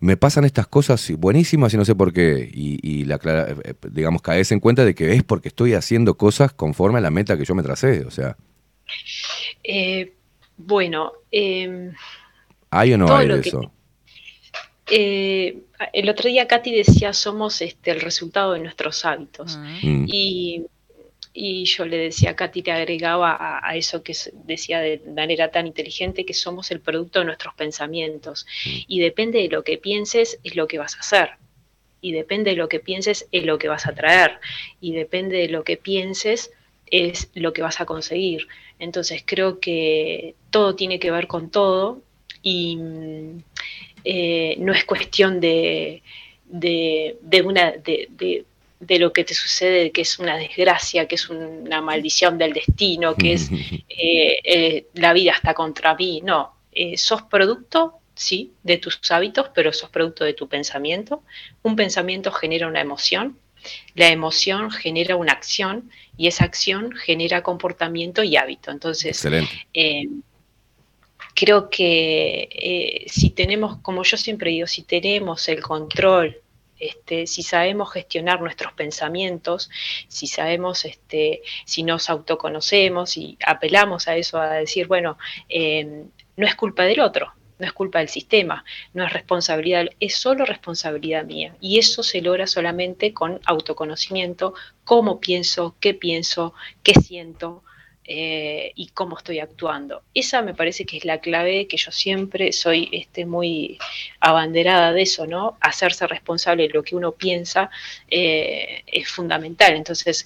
me pasan estas cosas buenísimas y no sé por qué. Y, y la, eh, digamos, caes en cuenta de que es porque estoy haciendo cosas conforme a la meta que yo me tracé. O sea, eh, bueno, em, ¿hay o no hay de que- eso? eh, el otro día Katy decía, somos este, el resultado de nuestros hábitos. Mm, Y, y yo le decía a Katy, le agregaba a, a eso que decía de manera tan inteligente, que somos el producto de nuestros pensamientos. Y depende de lo que pienses, es lo que vas a hacer. Y depende de lo que pienses, es lo que vas a traer. Y depende de lo que pienses, es lo que vas a conseguir. Entonces creo que todo tiene que ver con todo y mm, eh, no es cuestión de, de, de una, de, lo que te sucede, que es una desgracia, que es una maldición del destino, que es eh, eh, la vida está contra mí. No, sos producto, sí, de tus hábitos, pero sos producto de tu pensamiento. Un pensamiento genera una emoción, la emoción genera una acción y esa acción genera comportamiento y hábito. Entonces, eh, creo que eh, si tenemos, como yo siempre digo, si tenemos el control, este, si sabemos gestionar nuestros pensamientos, si sabemos, este, si nos autoconocemos y apelamos a eso, a decir, bueno, eh, no es culpa del otro, no es culpa del sistema, no es responsabilidad, es solo responsabilidad mía. Y eso se logra solamente con autoconocimiento, cómo pienso, qué pienso, qué siento, eh, y cómo estoy actuando. Esa me parece que es la clave que yo siempre soy este, muy abanderada de eso, ¿no? Hacerse responsable de lo que uno piensa eh, es fundamental. Entonces,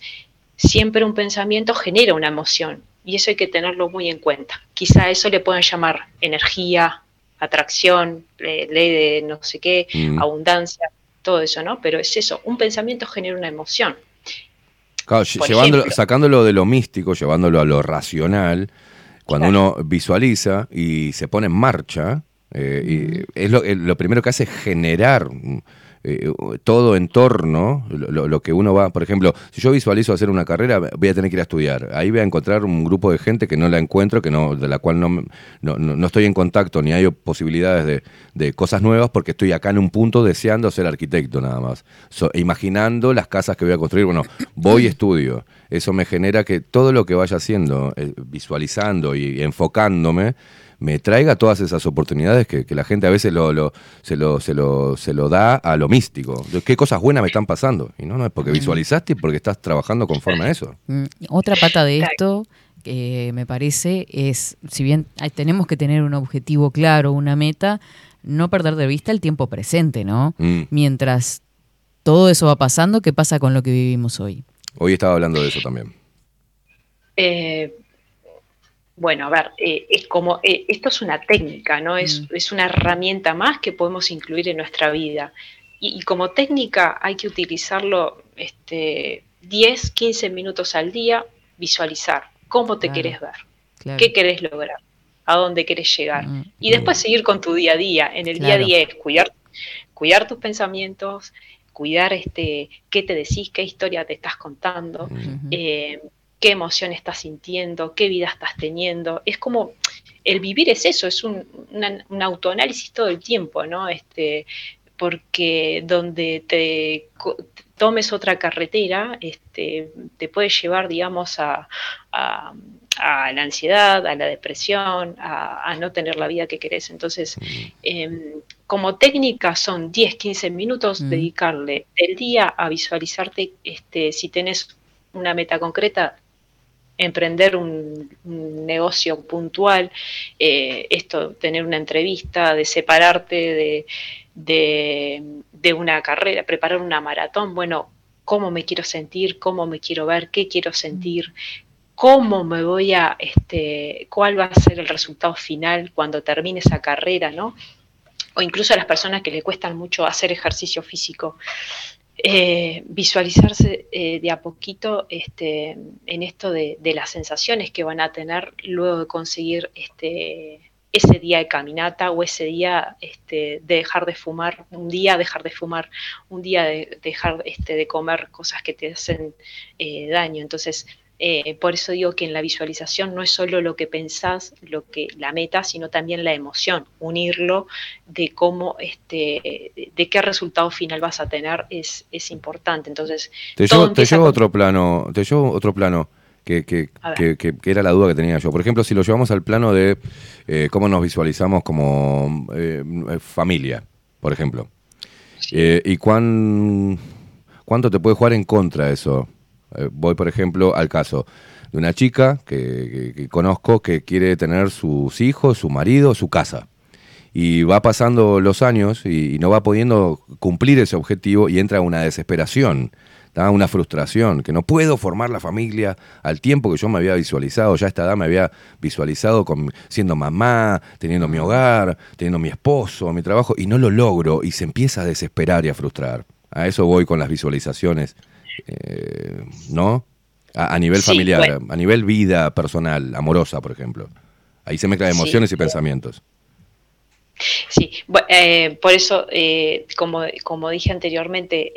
siempre un pensamiento genera una emoción y eso hay que tenerlo muy en cuenta. Quizá a eso le pueden llamar energía, atracción, eh, ley de no sé qué, Mm. abundancia, todo eso, ¿no? Pero es eso, un pensamiento genera una emoción. Claro, llevándolo- ejemplo. sacándolo de lo místico, llevándolo a lo racional, cuando Claro. uno visualiza y se pone en marcha, eh, y es lo, eh, lo primero que hace es generar eh, todo en torno, lo, lo, que uno va, por ejemplo, si yo visualizo hacer una carrera, voy a tener que ir a estudiar. Ahí voy a encontrar un grupo de gente que no la encuentro, que no, de la cual no, no, no estoy en contacto, ni hay posibilidades de, de, cosas nuevas, porque estoy acá en un punto deseando ser arquitecto nada más. imaginando las casas que voy a construir, bueno, voy y estudio. Eso me genera que todo lo que vaya haciendo, eh, visualizando y enfocándome, me traiga todas esas oportunidades que, la gente a veces lo, lo, se, lo, se, lo, se lo da a lo místico. ¿Qué cosas buenas me están pasando? Y no, no es porque visualizaste y porque estás trabajando conforme a eso. Mm, otra pata de esto que me parece es, si bien tenemos que tener un objetivo claro, una meta, no perder de vista el tiempo presente, ¿no? Mm. Mientras todo eso va pasando, ¿qué pasa con lo que vivimos hoy? Hoy estaba hablando de eso también. Eh, bueno, a ver, eh, es como, eh, esto es una técnica, ¿no? Es, mm. es, una herramienta más que podemos incluir en nuestra vida. Y, como técnica hay que utilizarlo este, 10, 15 minutos al día, visualizar cómo te querés ver, qué querés lograr, a dónde querés llegar. Mm. Y después seguir con tu día a día. En el día a día es cuidar, cuidar tus pensamientos, cuidar este, qué te decís, qué historia te estás contando qué emoción estás sintiendo, qué vida estás teniendo. Es como, el vivir es eso, es un, autoanálisis todo el tiempo, ¿no? Este, porque donde te tomes otra carretera, este, te puede llevar, digamos, a, la ansiedad, a la depresión, a, no tener la vida que querés. Entonces, em, como técnica son 10, 15 minutos, mm. dedicarle el día a visualizarte, este, si tenés una meta concreta, emprender un, negocio puntual, eh, esto, tener una entrevista, de separarte de, de, una carrera, preparar una maratón, bueno, cómo me quiero sentir, cómo me quiero ver, qué quiero sentir, cómo me voy a, este, cuál va a ser el resultado final cuando termine esa carrera, ¿no? O incluso a las personas que le cuestan mucho hacer ejercicio físico. Eh, visualizarse eh, de a poquito este, en esto de, las sensaciones que van a tener luego de conseguir este, ese día de caminata o ese día este, de dejar de fumar, un día dejar de fumar, un día de dejar este, de comer cosas que te hacen eh, daño. Entonces, eh, por eso digo que en la visualización no es solo lo que pensás, lo que la meta, sino también la emoción. Unirlo de cómo, este, de qué resultado final vas a tener es, es importante. Entonces, te llevo, otro plano, te llevo otro plano. Que, que, que, era la duda que tenía yo. Por ejemplo, si lo llevamos al plano de eh, cómo nos visualizamos como eh, familia, por ejemplo. ¿Y cuán, cuánto te puede jugar en contra eso? Eh, voy, por ejemplo, al caso de una chica que, conozco que quiere tener sus hijos, su marido, su casa. Y va pasando los años y, no va pudiendo cumplir ese objetivo y entra una desesperación, una frustración, que no puedo formar la familia al tiempo que yo me había visualizado. Ya esta edad me había visualizado con, siendo mamá, teniendo mi hogar, teniendo mi esposo, mi trabajo, y no lo logro y se empieza a desesperar y a frustrar. A eso voy con las visualizaciones eh, ¿no? A, nivel familiar, a nivel vida personal, amorosa, por ejemplo. Ahí se mezclan emociones y pensamientos. Sí, eh, por eso, eh, como, como, dije anteriormente,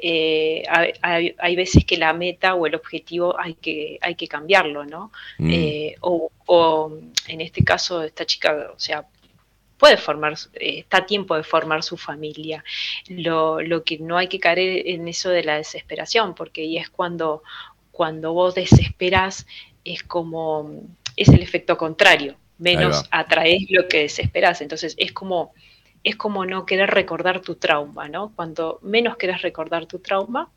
hay, veces que la meta o el objetivo hay que, hay que cambiarlo, ¿no? Mm. O, o, en este caso, esta chica, o sea, puede formar, eh, está a tiempo de formar su familia. Lo, que no hay que caer en eso de la desesperación, porque ahí es cuando, cuando vos desesperas, es como, es el efecto contrario, menos atraes lo que desesperas. Entonces es como, es como no querer recordar tu trauma, ¿no? Cuando menos querés recordar tu trauma,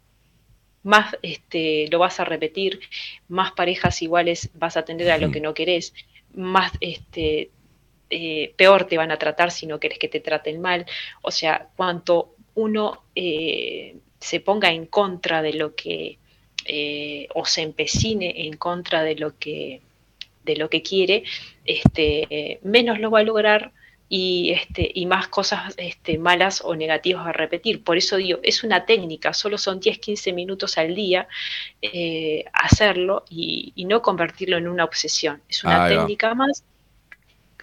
más este, lo vas a repetir, más parejas iguales vas a tener a lo que no querés, más este, eh, peor te van a tratar si no quieres que te traten mal. O sea, cuanto uno eh, se ponga en contra de lo que, eh, o se empecine en contra de lo que, de lo que quiere, este, menos lo va a lograr y, este, y más cosas este, malas o negativas a repetir. Por eso digo, es una técnica, solo son 10-15 minutos al día hacerlo y, no convertirlo en una obsesión. Es una técnica más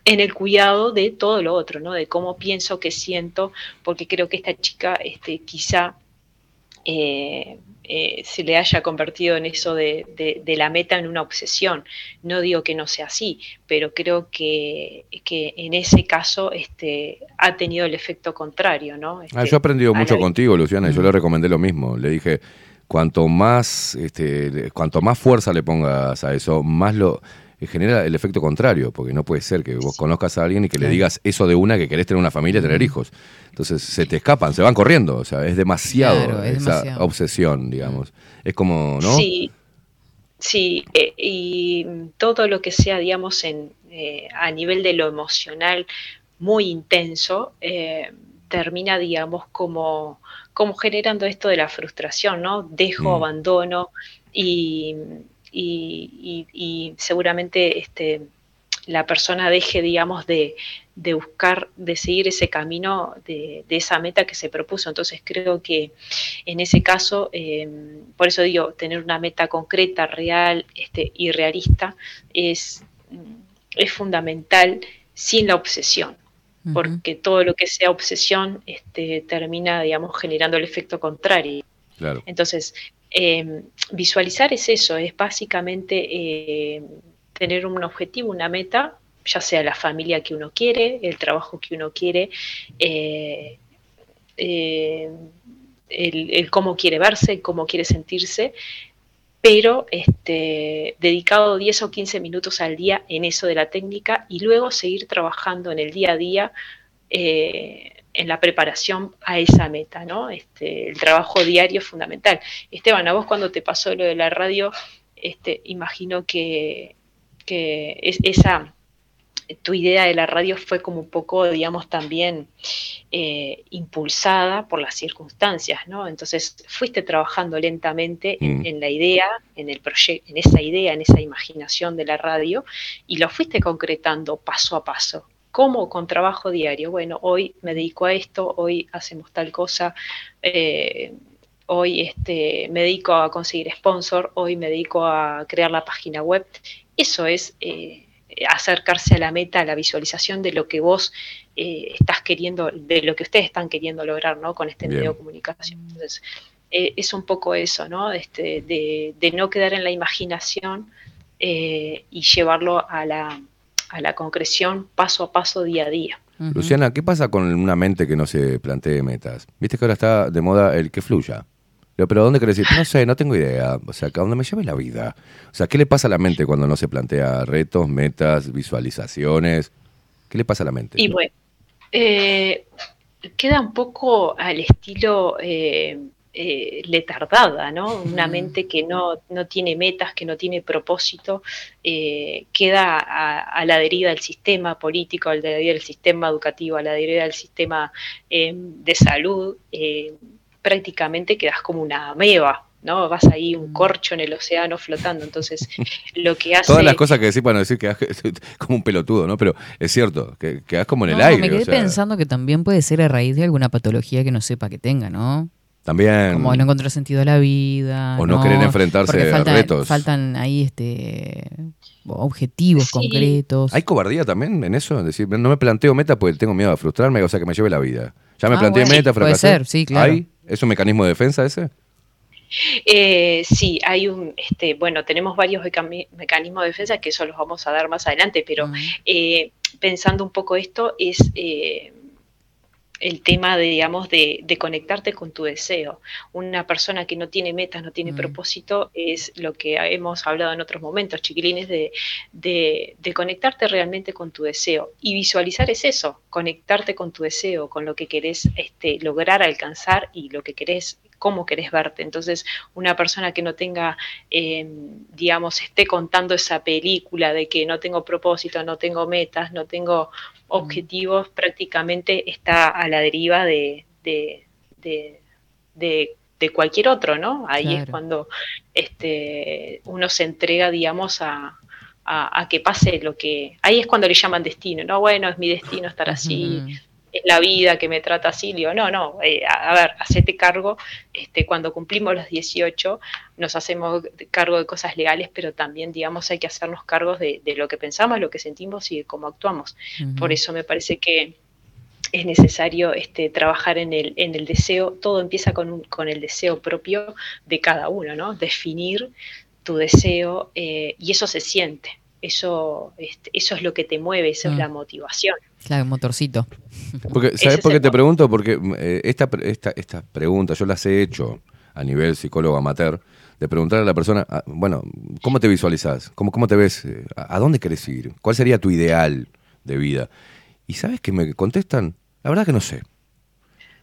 en el cuidado de todo lo otro, ¿no? De cómo pienso, qué siento, porque creo que esta chica este, quizá eh, eh, se le haya convertido en eso de, la meta en una obsesión. No digo que no sea así, pero creo que, en ese caso este, ha tenido el efecto contrario. ¿no? Ah, este, yo he aprendido mucho contigo, Luciana, y yo le recomendé lo mismo. Le dije, cuanto más, este, cuanto más fuerza le pongas a eso, más lo genera el efecto contrario, porque no puede ser que vos conozcas a alguien y que le digas eso de una que querés tener una familia, tener hijos. Entonces se te escapan, se van corriendo, o sea, es demasiado esa obsesión, digamos. Es como, ¿no? Sí, sí, eh, y todo lo que sea, digamos, en, eh, a nivel de lo emocional muy intenso, eh, termina, digamos, como, como generando esto de la frustración, ¿no? Dejo, mm. abandono y y, seguramente este, la persona deje, digamos, de, buscar, de seguir ese camino de, esa meta que se propuso. Entonces creo que en ese caso, em, por eso digo, tener una meta concreta, real este, y realista es, es fundamental sin la obsesión porque todo lo que sea obsesión este, termina, digamos, generando el efecto contrario. Entonces, Em, visualizar es eso, es básicamente eh, tener un objetivo, una meta, ya sea la familia que uno quiere, el trabajo que uno quiere, eh, eh, el, cómo quiere verse, cómo quiere sentirse, pero este, dedicado 10 o 15 minutos al día en eso de la técnica y luego seguir trabajando en el día a día en la preparación a esa meta, ¿no? Este, el trabajo diario es fundamental. Esteban, a vos cuando te pasó lo de la radio, este, imagino que, esa tu idea de la radio fue como un poco, digamos, también eh, impulsada por las circunstancias, ¿no? Entonces fuiste trabajando lentamente en, mm. en la idea, en el proyecto, en esa idea, en esa imaginación de la radio, y lo fuiste concretando paso a paso. ¿Cómo? Con trabajo diario. Bueno, hoy me dedico a esto, hoy hacemos tal cosa, eh, hoy este, me dedico a conseguir sponsor, hoy me dedico a crear la página web. Eso es eh, acercarse a la meta, a la visualización de lo que vos eh, estás queriendo, de lo que ustedes están queriendo lograr ¿no? con este medio de comunicación. Entonces, es un poco eso, ¿no? Este, de, de, no quedar en la imaginación y llevarlo a la, a la concreción paso a paso, día a día. Luciana, ¿qué pasa con una mente que no se plantee metas? Viste que ahora está de moda el que fluya. Pero ¿dónde querés ir? No sé, no tengo idea. O sea, ¿a dónde me lleve la vida? O sea, ¿qué le pasa a la mente cuando no se plantea retos, metas, visualizaciones? ¿Qué le pasa a la mente? Y bueno, eh, queda un poco al estilo eh, eh, letardada, ¿no? Una mente que no, tiene metas, que no tiene propósito, eh, queda a, la deriva del sistema político, a la deriva del sistema educativo, a la deriva del sistema eh, de salud, prácticamente quedas como una ameba, ¿no? Vas ahí un mm. corcho en el océano flotando. Entonces, lo que hace. Todas las cosas que decís para decir que como un pelotudo, ¿no? Pero es cierto, que quedas como en el aire. Me quedé pensando que también puede ser a raíz de alguna patología que no sepa que tenga, ¿no? También. Como no encontrar sentido a la vida. O no, querer enfrentarse a retos. Faltan ahí este objetivos concretos. ¿Hay cobardía también en eso? Es decir, no me planteo meta porque tengo miedo a frustrarme, o sea, que me lleve la vida. Ya me ah, planteé meta, fracasé. Puede ser, sí, claro. ¿Hay? ¿Es un mecanismo de defensa ese? Eh, sí, hay un, este, bueno, tenemos varios mecanismos de defensa que eso los vamos a dar más adelante, pero eh, pensando un poco esto es eh, el tema de, digamos, de, conectarte con tu deseo. Una persona que no tiene metas, no tiene mm. propósito, es lo que hemos hablado en otros momentos, chiquilines, de, de, conectarte realmente con tu deseo. Y visualizar es eso, conectarte con tu deseo, con lo que querés este, lograr, alcanzar y lo que querés cómo querés verte. Entonces, una persona que no tenga, em, digamos, esté contando esa película de que no tengo propósito, no tengo metas, no tengo objetivos, prácticamente está a la deriva de, de, de, cualquier otro, ¿no? Ahí es cuando este, uno se entrega, digamos, a, a, que pase lo que... Ahí es cuando le llaman destino, ¿no? Bueno, es mi destino estar así. Es la vida que me trata así, digo, no, no, eh, a, a, ver, hacete cargo, este, cuando cumplimos los 18 nos hacemos cargo de cosas legales, pero también, digamos, hay que hacernos cargos de, de lo que pensamos, lo que sentimos y de cómo actuamos. Uh -huh. Por eso me parece que es necesario este, trabajar en el, en el deseo, todo empieza con, un, con el deseo propio de cada uno, ¿no? Definir tu deseo eh, y eso se siente, eso, este, eso es lo que te mueve, eso mm. es la motivación. Claro, motorcito. Porque, ¿Sabes por qué te pregunto? Porque eh, esta, esta, esta pregunta yo las he hecho a nivel psicólogo amateur, de preguntar a la persona, ah, bueno, ¿cómo te visualizas? ¿Cómo, cómo te ves? ¿A dónde querés ir? ¿Cuál sería tu ideal de vida? Y sabes que me contestan, la verdad que no sé.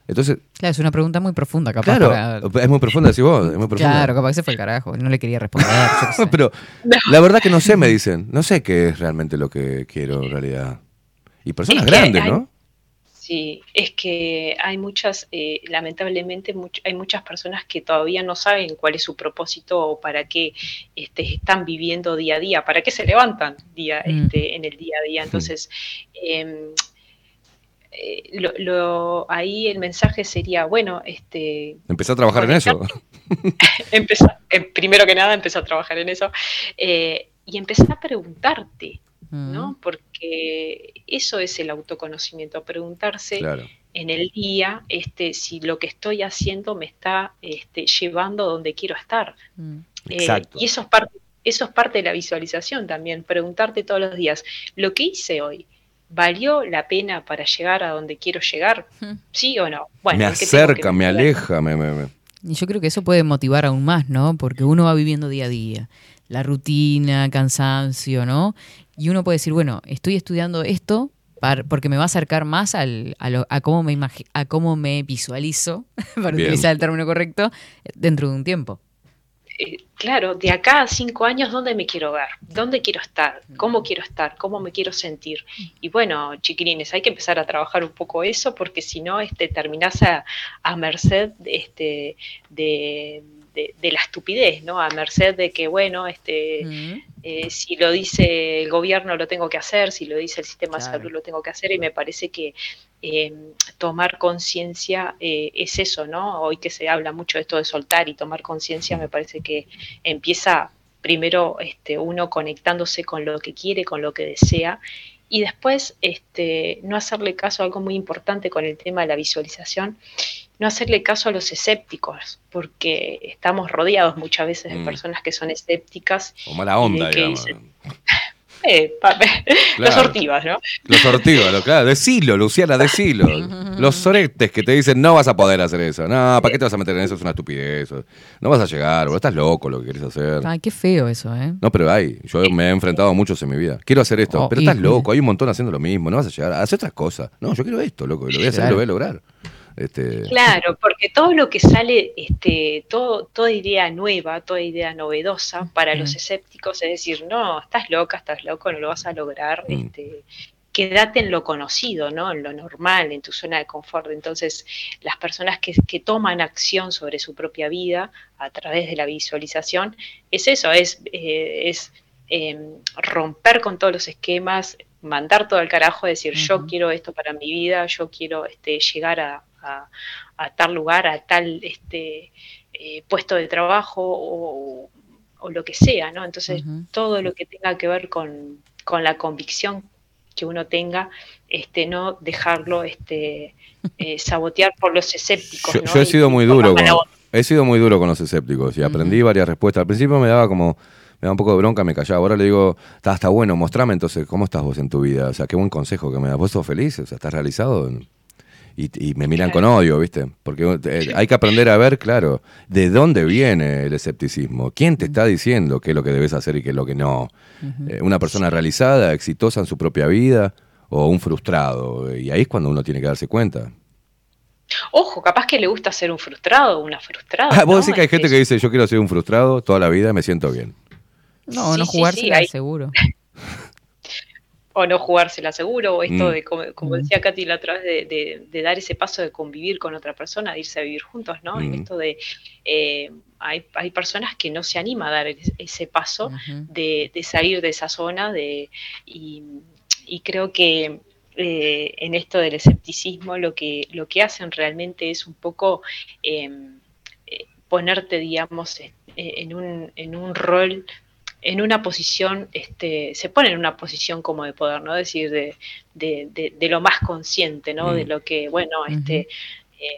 Entonces, claro, es una pregunta muy profunda, capaz. Claro, para... es muy profunda, decís vos. Es muy profunda. Claro, capaz que se fue el carajo. No le quería responder. Pero no. la verdad que no sé, me dicen. No sé qué es realmente lo que quiero en realidad. Y personas grandes, hay, ¿no? Sí, es que hay muchas, eh, lamentablemente, much, hay muchas personas que todavía no saben cuál es su propósito o para qué este, están viviendo día a día, para qué se levantan día, mm. este, en el día a día. Entonces, eh, eh, lo, lo, ahí el mensaje sería, bueno, este... Empecé a trabajar en eso. empezá, eh, primero que nada, empezó a trabajar en eso. Eh, y empezar a preguntarte, ¿no? Porque eso es el autoconocimiento, preguntarse claro. en el día este, si lo que estoy haciendo me está este, llevando a donde quiero estar. Mm. Exacto. y eso es parte eso es parte de la visualización también, preguntarte todos los días, lo que hice hoy, ¿valió la pena para llegar a donde quiero llegar? ¿Sí o no? Bueno, me acerca, me aleja, me, me, me, Y yo creo que eso puede motivar aún más, ¿no? Porque uno va viviendo día a día, la rutina, cansancio, ¿no? Y uno puede decir, bueno, estoy estudiando esto para, porque me va a acercar más al, a, lo, a, cómo me a cómo me visualizo, para Bien. utilizar el término correcto, dentro de un tiempo. Eh, claro, de acá a cinco años, ¿dónde me quiero ver? ¿Dónde quiero estar? ¿Cómo quiero estar? ¿Cómo me quiero sentir? Y bueno, chiquilines, hay que empezar a trabajar un poco eso porque si no, este, terminás a, a merced este, de, de, de, la estupidez, ¿no? A merced de que, bueno, este, mm. eh, si lo dice el gobierno lo tengo que hacer, si lo dice el sistema claro. de salud lo tengo que hacer y me parece que eh, tomar conciencia eh, es eso, ¿no? Hoy que se habla mucho de esto de soltar y tomar conciencia, me parece que empieza primero este, uno conectándose con lo que quiere, con lo que desea, y después este, no hacerle caso a algo muy importante con el tema de la visualización, no hacerle caso a los escépticos, porque estamos rodeados muchas veces de mm. personas que son escépticas. O mala onda, digamos. Dicen, eh, claro. Los ortivas, ¿no? Los ortivas, claro. Decilo, Luciana, decilo. Los soretes que te dicen, no vas a poder hacer eso. No, ¿para qué te vas a meter en eso? Es una estupidez. No vas a llegar, bro. Estás loco lo que quieres hacer. Ay, qué feo eso, ¿eh? No, pero hay. Yo me he enfrentado a muchos en mi vida. Quiero hacer esto, oh, pero estás loco. Hay un montón haciendo lo mismo. No vas a llegar. Haz otras cosas. No, yo quiero esto, loco. Lo voy a hacer, claro. lo voy a lograr. Este... Claro, porque todo lo que sale, este, todo, toda idea nueva, toda idea novedosa para mm. los escépticos es decir, no, estás loca, estás loco, no lo vas a lograr, mm. este, quédate en lo conocido, ¿no? En lo normal, en tu zona de confort. Entonces, las personas que, que toman acción sobre su propia vida a través de la visualización, es eso, es, eh, es eh, romper con todos los esquemas, mandar todo al carajo, decir, uh -huh. yo quiero esto para mi vida, yo quiero este, llegar a, a, a, tal lugar, a tal este, eh, puesto de trabajo o, o, lo que sea, ¿no? Entonces, uh -huh. todo lo que tenga que ver con, con, la convicción que uno tenga, este, no dejarlo este, eh, sabotear por los escépticos. Yo, ¿no? yo he sido muy duro con, he sido muy duro con los escépticos y aprendí uh -huh. varias respuestas. Al principio me daba como me da un poco de bronca, me callaba. Ahora le digo, está, está bueno, mostrame entonces cómo estás vos en tu vida. O sea, qué buen consejo que me das. ¿Vos sos feliz? O sea, ¿estás realizado? Y, y me miran con odio, ¿viste? Porque eh, hay que aprender a ver, claro, de dónde viene el escepticismo. ¿Quién te está diciendo qué es lo que debes hacer y qué es lo que no? Uh -huh. eh, ¿Una persona realizada, exitosa en su propia vida o un frustrado? Y ahí es cuando uno tiene que darse cuenta. Ojo, capaz que le gusta ser un frustrado o una frustrada. Ah, vos ¿no? decís que hay gente que dice, yo quiero ser un frustrado toda la vida, me siento bien. No, sí, no jugársela sí, sí, seguro. o no jugársela seguro, o esto mm. de, como, como, decía Katy la otra vez, de, de, de, dar ese paso de convivir con otra persona, de irse a vivir juntos, ¿no? Mm. Esto de, eh, hay, hay, personas que no se anima a dar ese paso uh -huh. de, salir de esa zona, de, y, y creo que eh, en esto del escepticismo lo que, lo que hacen realmente es un poco em, eh, ponerte, digamos, en un, en un rol en una posición, este, se pone en una posición como de poder, ¿no? decir, de, de, de, lo más consciente, ¿no? De Mm. lo que, bueno, este, eh,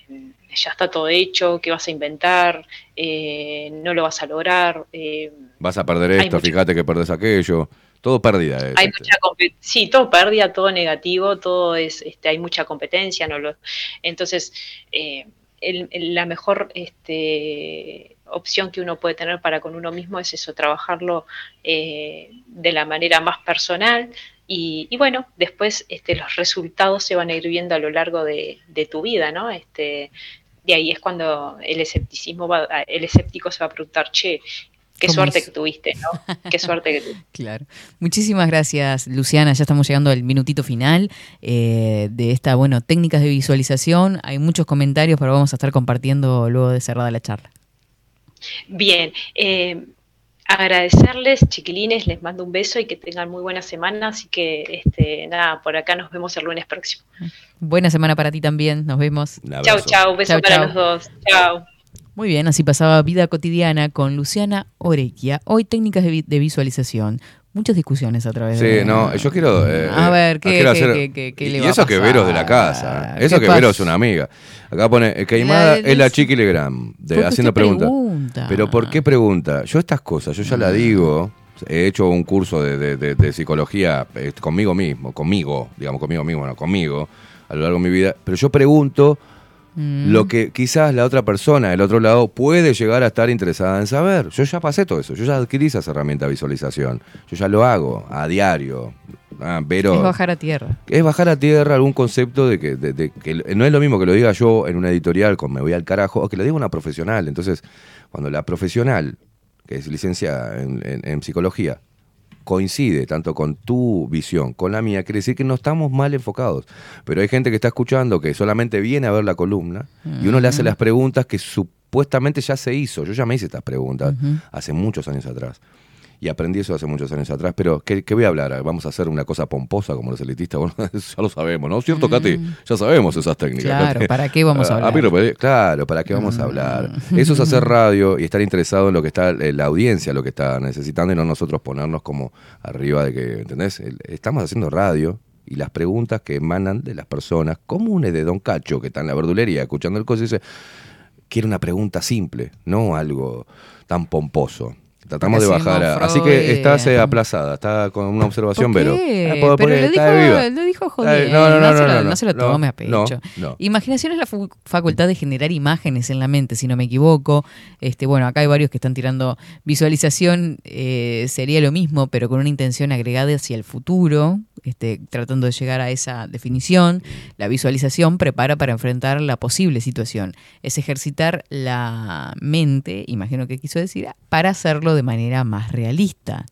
ya está todo hecho, ¿qué vas a inventar? Eh, no lo vas a lograr. eh, Vas a perder esto, fíjate que perdés aquello. Todo pérdida. es. hay mucha compe- sí, todo pérdida, todo negativo, todo es, este, hay mucha competencia, no lo, entonces eh, el- el- la mejor este, opción que uno puede tener para con uno mismo es eso, trabajarlo eh, de la manera más personal y, y bueno, después este, los resultados se van a ir viendo a lo largo de, de tu vida, ¿no? Este, de ahí es cuando el escepticismo va, el escéptico se va a preguntar, che, qué ¿Cómo suerte es? que tuviste, ¿no? Qué suerte que tuviste. Claro. Muchísimas gracias, Luciana. Ya estamos llegando al minutito final eh, de esta, bueno, técnicas de visualización. Hay muchos comentarios, pero vamos a estar compartiendo luego de cerrada la charla. Bien, eh, agradecerles, chiquilines, les mando un beso y que tengan muy buena semana. Así que, este, nada, por acá nos vemos el lunes próximo. Buena semana para ti también. Nos vemos. Abrazo. chau, beso Chau, para chau. los dos. Chau. Muy bien, así pasaba vida cotidiana con Luciana Orequia. Hoy técnicas de, vi- de visualización. Muchas discusiones a través de... Sí, no, yo quiero. eh, A ver, eh, ¿qué, quiero qué- hacer- qué- qué- le y va a eso que? Vero es de la casa. ¿eh? Eso ¿Qué que Vero pasa? es una amiga. Acá pone eh, Caimada La- es la la- Chiqui Legram, de, ¿Por qué haciendo preguntas. pregunta? Pero ¿por qué pregunta? Yo estas cosas, yo ya la digo. He hecho un curso de, de- de- de psicología eh, conmigo mismo, conmigo, digamos conmigo mismo, no conmigo, a lo largo de mi vida. Pero yo pregunto Mm. lo que quizás la otra persona del otro lado puede llegar a estar interesada en saber. Yo ya pasé todo eso, yo ya adquirí esas herramientas de visualización. Yo ya lo hago a diario. Ah, pero Es bajar a tierra. es bajar a tierra algún concepto de que, de- de que no es lo mismo que lo diga yo en una editorial con me voy al carajo o que lo diga una profesional. Entonces, cuando la profesional, que es licenciada en, en- en psicología, coincide tanto con tu visión, con la mía, quiere decir que no estamos mal enfocados. Pero hay gente que está escuchando que solamente viene a ver la columna y uno le hace las preguntas que supuestamente ya se hizo. Yo ya me hice estas preguntas hace muchos años atrás. Y aprendí eso hace muchos años atrás. Pero, ¿qué, qué voy a hablar? ¿Vamos a hacer una cosa pomposa como los elitistas? Bueno, ya lo sabemos, ¿no? ¿Cierto, Katy? Ya sabemos esas técnicas. Mm. Claro, Katy. ¿para qué vamos a Ah, hablar? Mm. mí no me- claro, ¿para qué vamos a hablar? Eso es hacer radio y estar interesado en lo que está eh, la audiencia, lo que está necesitando y no nosotros ponernos como arriba de que, ¿entendés? Estamos haciendo radio y las preguntas que emanan de las personas comunes de Don Cacho, que está en la verdulería escuchando el coso, dice, quiere una pregunta simple, no algo tan pomposo. Tratamos de bajar a- no, Así que estás eh, aplazada, está con una observación, ¿Por qué? Ah, porque Pero lo dijo, viva. lo dijo Está- jodiendo. no, no, no, se no, lo, no, no se lo no, tome a no, pecho. no. Imaginación es la fu- facultad de generar imágenes en la mente, si no me equivoco. Este, bueno, acá hay varios que están tirando visualización, eh, sería lo mismo, pero con una intención agregada hacia el futuro, este, tratando de llegar a esa definición. La visualización prepara para enfrentar la posible situación. Es ejercitar la mente, imagino que quiso decir, para hacerlo de manera más realista.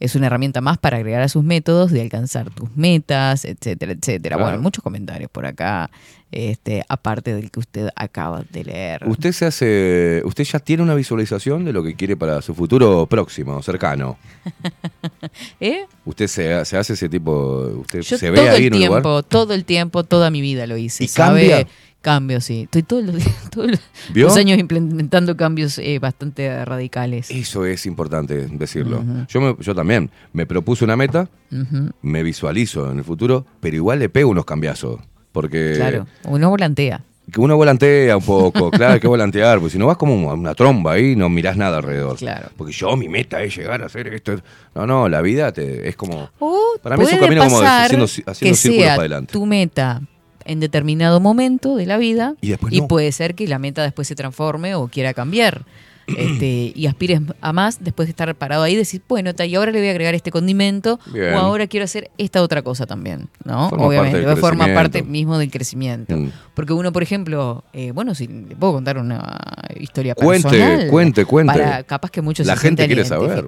Es una herramienta más para agregar a sus métodos de alcanzar tus metas, etcétera, etcétera. Claro. Bueno, muchos comentarios por acá, este, aparte del que usted acaba de leer. Usted se hace, usted ya tiene una visualización de lo que quiere para su futuro próximo, cercano. ¿Eh? Usted se, se hace ese tipo, usted Yo se todo ve ahí el en un tiempo, lugar. todo el tiempo, toda mi vida lo hice. ¿Y ¿sabe? cambia? Cambio, sí. Estoy todos los, días- todos los- años implementando cambios eh, bastante radicales. Eso es importante decirlo. Yo, me- yo también me propuse una meta, me visualizo en el futuro, pero igual le pego unos cambiazos. Porque Claro, uno volantea. que uno volantea un poco, claro, hay que volantear, porque si no vas como una tromba ahí, no mirás nada alrededor. Claro. Porque yo, mi meta es llegar a hacer esto. No, no, la vida te, es como. O Para mí es un camino como haciendo- haciendo círculos sea para adelante. tu meta en determinado momento de la vida Y no. puede ser que la meta después se transforme o quiera cambiar. Este, y aspires a más después de estar parado ahí, decir, bueno, y ahora le voy a agregar este condimento Bien. o ahora quiero hacer esta otra cosa también, ¿no? Forma Obviamente, parte forma parte mismo del crecimiento. Mm. Porque uno, por ejemplo, eh, bueno, si le puedo contar una historia Cuente, personal. cuente, cuente. Para capaz que muchos La se gente quiere saber.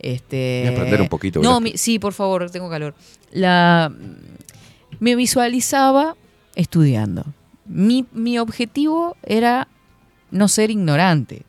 Este, Voy a aprender un poquito, No, mi- sí, por favor, tengo calor. La, me visualizaba estudiando. Mi, mi objetivo era no ser ignorante.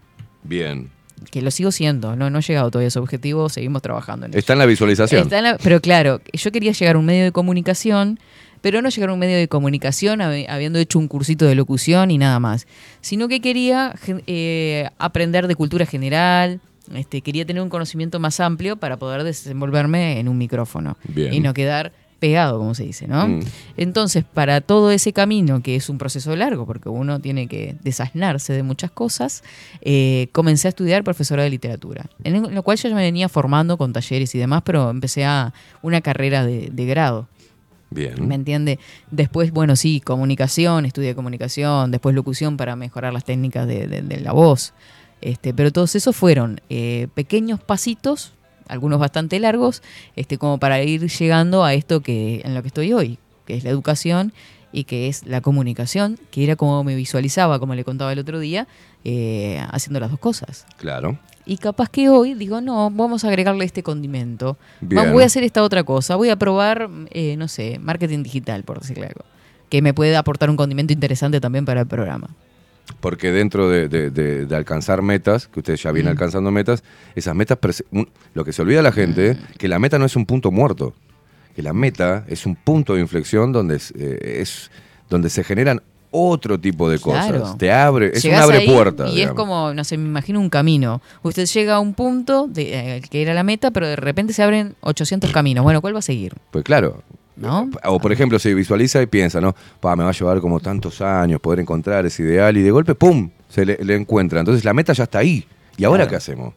Bien. que lo sigo siendo, no, no he llegado todavía a ese objetivo, seguimos trabajando en eso. Está en la visualización. Está en la- pero claro, yo quería llegar a un medio de comunicación, pero no llegar a un medio de comunicación habi- habiendo hecho un cursito de locución y nada más, sino que quería eh, aprender de cultura general, este, quería tener un conocimiento más amplio para poder desenvolverme en un micrófono Bien. y no quedar pegado, como se dice, ¿no? Mm. Entonces, para todo ese camino, que es un proceso largo, porque uno tiene que desasnarse de muchas cosas, eh, comencé a estudiar profesora de literatura, en lo cual yo ya me venía formando con talleres y demás, pero empecé a una carrera de, de grado. Bien. ¿Me entiende? Después, bueno, sí, comunicación, estudié comunicación, después locución para mejorar las técnicas de, de- de la voz. Este, pero todos esos fueron eh, pequeños pasitos, algunos bastante largos, este, como para ir llegando a esto que en lo que estoy hoy, que es la educación y que es la comunicación, que era como me visualizaba, como le contaba el otro día, eh, haciendo las dos cosas. Claro. Y capaz que hoy digo, no, vamos a agregarle este condimento. Bien. Voy a hacer esta otra cosa. Voy a probar, eh, no sé, marketing digital, por decirle algo. Que me puede aportar un condimento interesante también para el programa. Porque dentro de, de- de- de alcanzar metas, que ustedes ya vienen Mm. alcanzando metas, esas metas, lo que se olvida la gente, Mm. que la meta no es un punto muerto, que la meta es un punto de inflexión donde, es, eh, es- donde se generan otro tipo de cosas. Claro. Te abre, es Llegás un abre puerta. Y es como, no sé, me imagino un camino. Usted llega a un punto de, eh, que era la meta, pero de repente se abren 800 caminos. Bueno, ¿cuál va a seguir? Pues claro. ¿No? O por ejemplo, se visualiza y piensa, ¿no? Pa, me va a llevar como tantos años poder encontrar ese ideal y de golpe, ¡pum! se le, le encuentra. Entonces la meta ya está ahí. ¿Y ahora Claro. qué hacemos?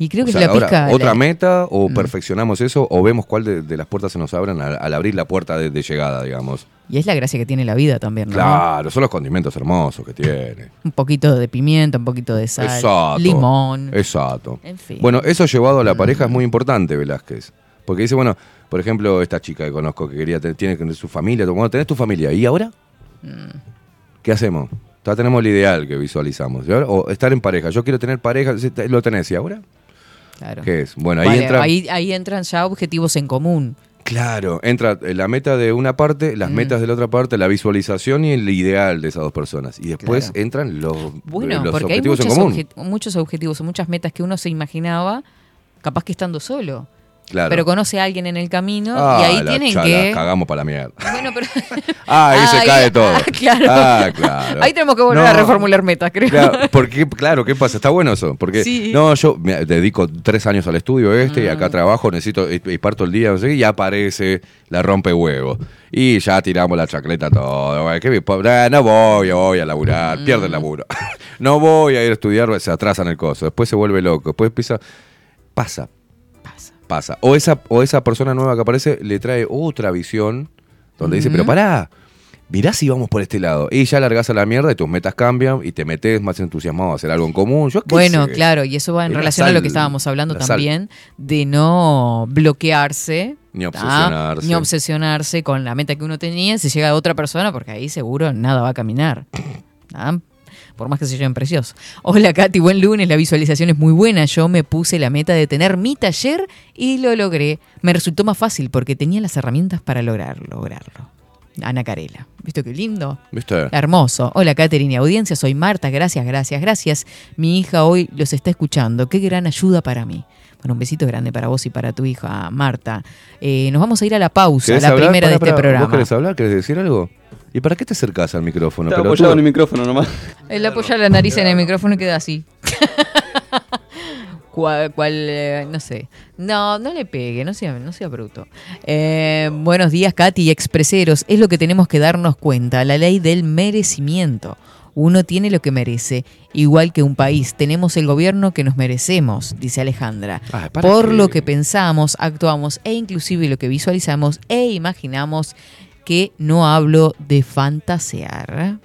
Y creo O que sea, es la ahora, pizca. ¿Otra la- meta o Mm. perfeccionamos eso o vemos cuál de, de las puertas se nos abren al, al abrir la puerta de, de llegada, digamos? Y es la gracia que tiene la vida también, ¿no? Claro, son los condimentos hermosos que tiene. Un poquito de pimienta, un poquito de sal, Exacto. limón. Exacto. En fin. Bueno, eso llevado a la pareja es muy importante, Velázquez. Porque dice, bueno, por ejemplo, esta chica que conozco que quería tener, tiene su familia. Bueno, tenés tu familia. ¿Y ahora? Mm. ¿Qué hacemos? Ya tenemos el ideal que visualizamos. O estar en pareja. Yo quiero tener pareja. ¿Lo tenés? ¿Y ahora? Claro. ¿Qué es? Bueno, ahí Vale, entra... ahí, ahí entran ya objetivos en común. Claro, entra eh, la meta de una parte, las Mm. metas de la otra parte, la visualización y el ideal de esas dos personas. Y después Claro. entran los, Bueno, eh, los porque hay objetivos muchos, en común. obje- muchos objetivos o muchas metas que uno se imaginaba, capaz que estando solo. Claro. Pero conoce a alguien en el camino Ah, y ahí la tienen chala, que. cagamos para la mierda. Bueno, pero. Ah, ahí se cae todo. ah, claro. Ah, claro. Ahí tenemos que volver No, a reformular metas, creo. Claro, porque, claro, ¿qué pasa? Está bueno eso. Porque, Sí. no, yo me dedico tres años al estudio este y Mm. acá trabajo, necesito, y, y parto el día, no sé, qué, y aparece la rompe huevo. Y ya tiramos la chacleta todo. ¿qué ah, no voy, voy a laburar, pierde Mm. el laburo. no voy a ir a estudiar, se atrasan el coso. Después se vuelve loco. Después empieza. Pasa, Pasa. O esa, o esa persona nueva que aparece le trae otra visión donde dice, pero pará, mirá si vamos por este lado. Y ya largás a la mierda y tus metas cambian y te metes más entusiasmado a hacer algo en común. Yo Bueno, sé. claro, y eso va en relación a lo que estábamos hablando sal. también, de no bloquearse. Ni obsesionarse. Ni obsesionarse con la meta que uno tenía. Si llega a otra persona, porque ahí seguro nada va a caminar. ¿tá? Por más que se lleven preciosos. Hola Katy, buen lunes. La visualización es muy buena. Yo me puse la meta de tener mi taller y lo logré. Me resultó más fácil porque tenía las herramientas para lograr, lograrlo. Ana Carela. ¿Viste qué lindo? ¿Viste? Hermoso. Hola, Katherine y audiencia. Soy Marta. Gracias, gracias, gracias. Mi hija hoy los está escuchando. Qué gran ayuda para mí. Bueno, un besito grande para vos y para tu hija, Marta. Eh, nos vamos a ir a la pausa, ¿Querés la hablar? primera de este programa. ¿Vos querés hablar? ¿Querés decir algo? ¿Y para qué te acercás al micrófono? Estaba apoyado en el micrófono nomás. Él apoya la nariz en el micrófono y queda así. cual, eh, no sé. No, no le pegue, no sea, no sea bruto. Eh, buenos días, Katy y expreseros. Es lo que tenemos que darnos cuenta, la ley del merecimiento. Uno tiene lo que merece, igual que un país. Tenemos el gobierno que nos merecemos, dice Alejandra. Ay, ¿para Por lo que pensamos, actuamos e inclusive lo que visualizamos e imaginamos, que no hablo de fantasear.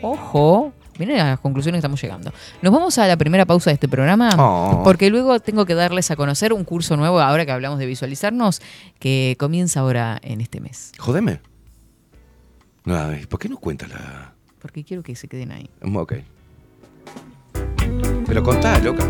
Ojo, miren a las conclusiones que estamos llegando. Nos vamos a la primera pausa de este programa Oh. porque luego tengo que darles a conocer un curso nuevo, ahora que hablamos de visualizarnos, que comienza ahora en este mes. Jodeme. Ay, ¿por qué no cuentas la...? Porque quiero que se queden ahí. Ok. Pero contá, loca.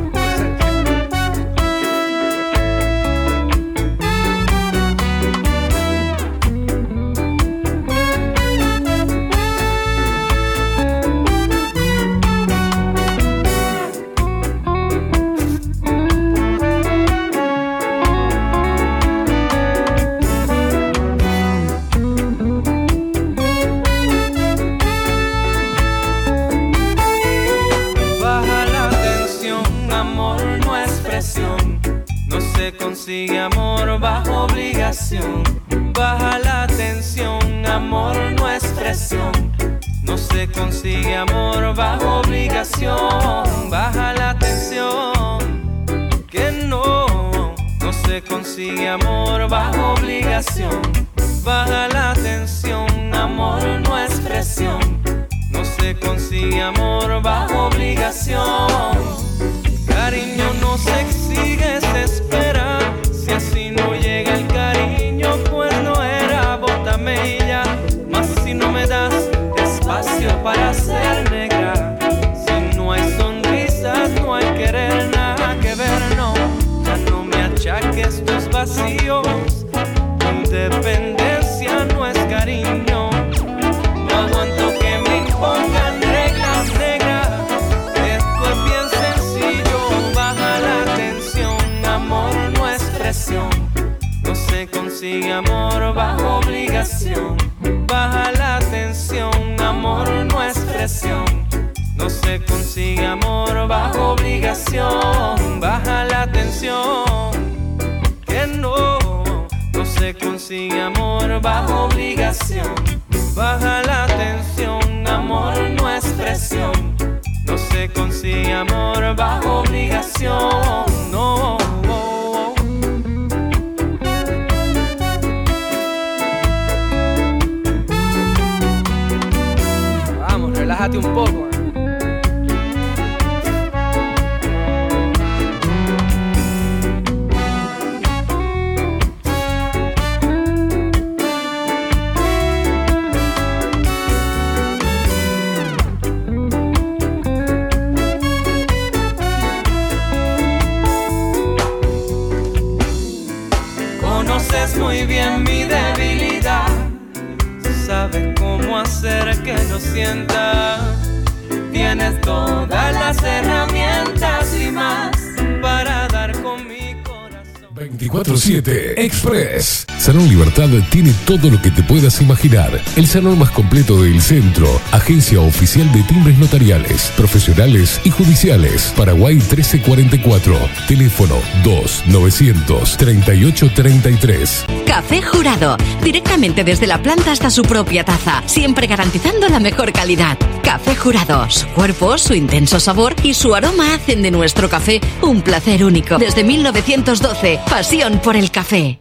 Todo lo que te puedas imaginar. El salón más completo del centro. Agencia oficial de timbres notariales, profesionales y judiciales. Paraguay 1344. Teléfono 2-938-33. Café Jurado, directamente desde la planta hasta su propia taza, siempre garantizando la mejor calidad. Café Jurado, su cuerpo, su intenso sabor y su aroma hacen de nuestro café un placer único. Desde 1912, pasión por el café.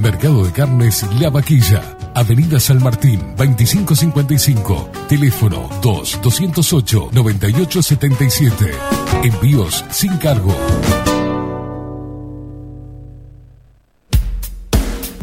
Mercado de Carnes La Vaquilla. Avenida San Martín, 2555. Teléfono 2-208-9877. Envíos sin cargo.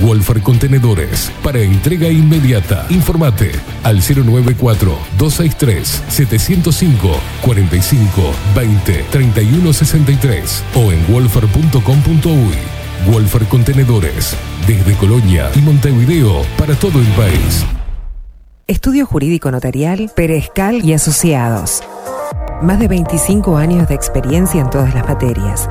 Wolfer Contenedores para entrega inmediata. Informate al 094-263-705 45 20 31 63 o en wolfer.com.uy. Wolfer Contenedores desde Colonia y Montevideo para todo el país. Estudio Jurídico Notarial, Perezcal y Asociados. Más de 25 años de experiencia en todas las materias,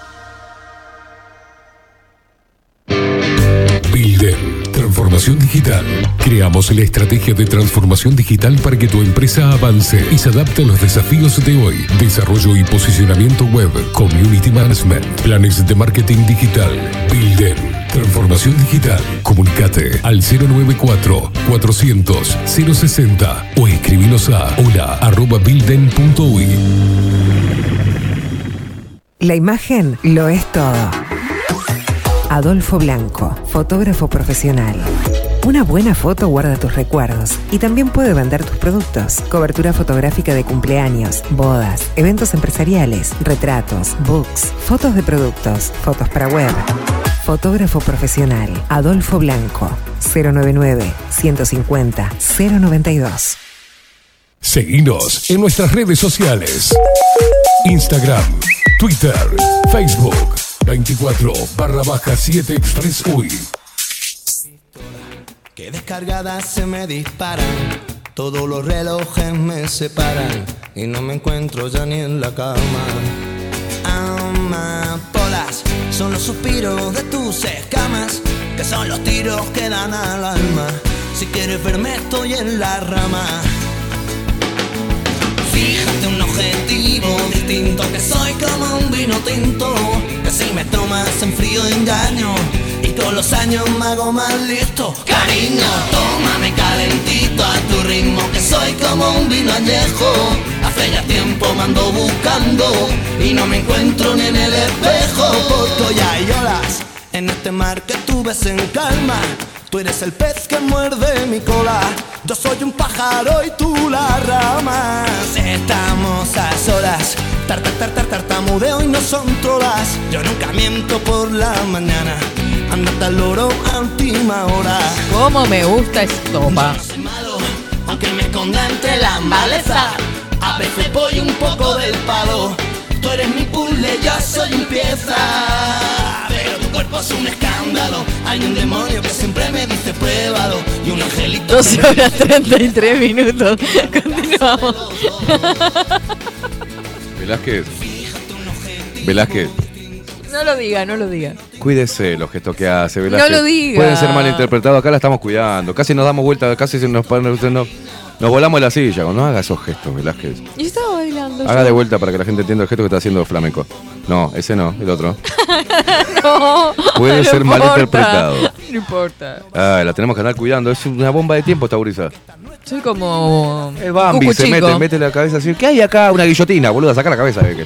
Transformación digital. Creamos la estrategia de transformación digital para que tu empresa avance y se adapte a los desafíos de hoy. Desarrollo y posicionamiento web, community management, planes de marketing digital, Builden. Transformación digital. Comunicate al 094 400 060 o escribinos a hola arroba. La imagen lo es todo. Adolfo Blanco, fotógrafo profesional. Una buena foto guarda tus recuerdos y también puede vender tus productos. Cobertura fotográfica de cumpleaños, bodas, eventos empresariales, retratos, books, fotos de productos, fotos para web. Fotógrafo profesional, Adolfo Blanco, 099 150 092. Seguinos en nuestras redes sociales. Instagram, Twitter, Facebook, 24 barra baja 7 Express UI. Que descargadas se me disparan, todos los relojes me separan y no me encuentro ya ni en la cama. Amapolas son los suspiros de tus escamas, que son los tiros que dan al alma. Si quieres verme estoy en la rama. Fíjate distinto, que soy como un vino tinto, que si me tomas en frío engaño, y con los años me hago más listo. Cariño, tómame calentito a tu ritmo, que soy como un vino añejo, hace ya tiempo me ando buscando, y no me encuentro ni en el espejo, porque ya hay olas en este mar que tú ves en calma. Tú eres el pez que muerde mi cola. Yo soy un pájaro y tú la rama. Estamos a solas. Tar, tar, tar, tar, tartamudeo y no son trolas. Yo nunca miento por la mañana. Andate al loro a última hora. ¿Cómo me gusta estopa? No soy malo, aunque me esconda entre la maleza. A veces voy un poco del palo. Tú eres mi puzzle, yo soy un pieza. Pero tu cuerpo es un escándalo. Hay un demonio que siempre me dice pruébalo. Y un angelito. 12 horas 33 minutos. Continuamos. Velázquez. Velázquez. No lo diga, no lo diga. Cuídese los gestos que hace, Velázquez. No lo diga. Pueden ser malinterpretados, acá la estamos cuidando. Casi nos damos vuelta, casi se nos, nos, nos volamos de la silla. No haga esos gestos, Velázquez. Y estaba bailando. Haga yo. de vuelta para que la gente entienda el gesto que está haciendo flamenco. No, ese no, el otro. no, Puede no ser importa. malinterpretado. No importa. Ah, la tenemos que andar cuidando. Es una bomba de tiempo esta gurisa. Soy como. El Bambi Cucu se chico. mete, mete la cabeza así. ¿Qué hay acá? Una guillotina, boluda, saca la cabeza. eh,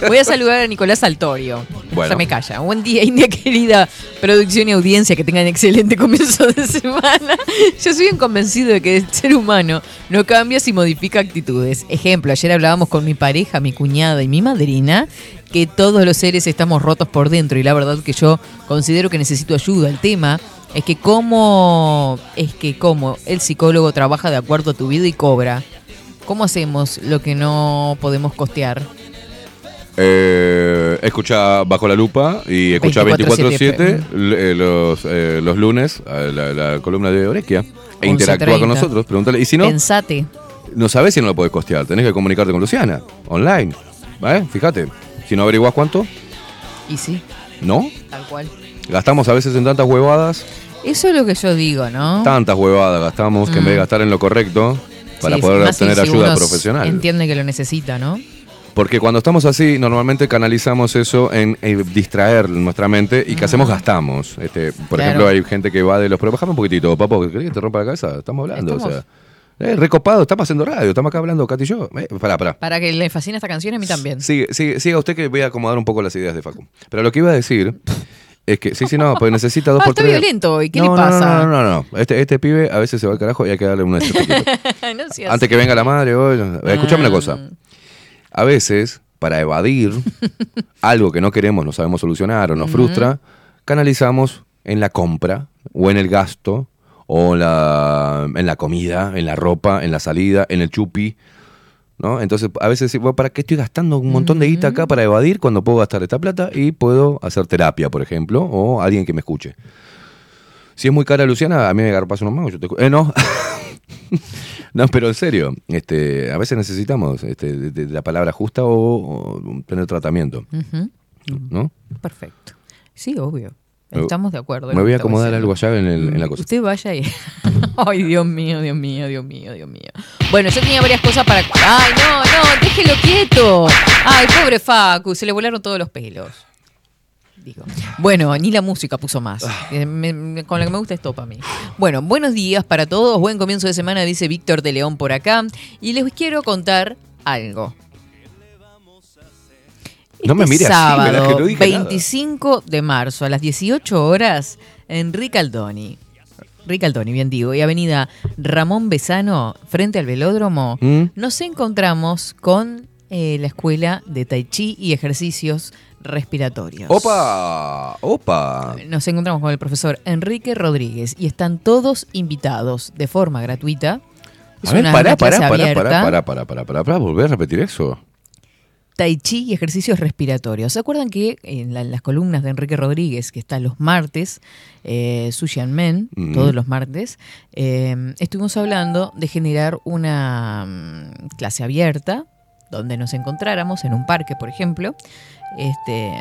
Voy a saludar a Nicolás Altorio. Bueno. Ya me calla. Buen día, India querida. Producción y audiencia, que tengan excelente comienzo de semana. Yo soy bien convencido de que el ser humano no cambia si modifica actitudes. Ejemplo, ayer hablábamos con mi pareja, mi cuñada y mi madrina que todos los seres estamos rotos por dentro y la verdad que yo considero que necesito ayuda. El tema es que cómo es que cómo el psicólogo trabaja de acuerdo a tu vida y cobra. ¿Cómo hacemos lo que no podemos costear? Eh, escucha Bajo la Lupa y escucha 24/7, 24-7 eh, los, eh, los lunes la, la columna de Orequia e 11:30. interactúa con nosotros. Pregúntale. Y si no, Pensate. no sabes si no lo podés costear. Tenés que comunicarte con Luciana online. ¿Vale? Fíjate. Si no averiguás cuánto, Y sí, ¿no? tal cual. Gastamos a veces en tantas huevadas. Eso es lo que yo digo, ¿no? Tantas huevadas gastamos que en vez de gastar en lo correcto para Sí, poder obtener si ayuda uno profesional. Entiende que lo necesita, ¿no? Porque cuando estamos así, normalmente canalizamos eso en, eh, distraer nuestra mente y que hacemos gastamos. Este, por Claro. ejemplo, hay gente que va de los... Pero bájame un poquitito, papo, ¿querés que te rompa la cabeza? Estamos hablando, Estamos- o sea... Eh, recopado, estamos haciendo radio, estamos acá hablando, Katy y yo. Eh, pará, pará. Para que le fascine esta canción, a mí también. Sigue, sigue, siga usted que voy a acomodar un poco las ideas de Facu. Pero lo que iba a decir es que... Sí, sí, no, porque necesita dos Ah, por está tres... violento hoy, ¿qué no, le pasa? No, no, no, no. Este, este pibe a veces se va al carajo y hay que darle una Antes que venga la madre, hoy, escuchame una cosa. A veces, para evadir algo que no queremos, no sabemos solucionar o nos frustra, canalizamos en la compra o en el gasto o la, en la comida, en la ropa, en la salida, en el chupi. ¿no? Entonces, a veces, bueno, ¿para qué estoy gastando un montón de guita acá para evadir cuando puedo gastar esta plata y puedo hacer terapia, por ejemplo, o alguien que me escuche? Si es muy cara Luciana, a mí me garpas unos magos. Yo te... Eh, no. no, pero en serio, este, a veces necesitamos este, de- de la palabra justa o, o tener tratamiento, ¿no? Perfecto. Sí, obvio. Estamos de acuerdo. Me voy a acomodar algo allá en, el- en la cocina. Usted vaya y. Ay, Dios mío, Dios mío, Dios mío, Dios mío. Bueno, yo tenía varias cosas para. Ay, no, no, déjelo quieto. Ay, pobre Facu, se le volaron todos los pelos. Digo. Bueno, ni la música puso más. Eh, me- me- con la que me gusta es todo para mí. Bueno, buenos días para todos. Buen comienzo de semana, dice Víctor de León por acá. Y les quiero contar algo. No me Este mire así, sábado, ¿verdad? Que no dije nada. 25 de marzo a las 18 horas en Ricaldoni. Ricaldoni, bien digo, y Avenida Ramón Besano, frente al velódromo, ¿Mm? nos encontramos con eh, la escuela de Tai Chi y ejercicios respiratorios. ¡Opa! ¡Opa! Nos encontramos con el profesor Enrique Rodríguez y están todos invitados de forma gratuita. Es A ver, una, pará, pará, pará, abierta. pará, pará, pará, pará, pará, pará, volver a repetir eso. Tai Chi y ejercicios respiratorios. ¿Se acuerdan que en, la- en las columnas de Enrique Rodríguez, que está los martes, eh, Sushan Men, Mm. todos los martes, eh, estuvimos hablando de generar una mm, clase abierta, donde nos encontráramos en un parque, por ejemplo, este,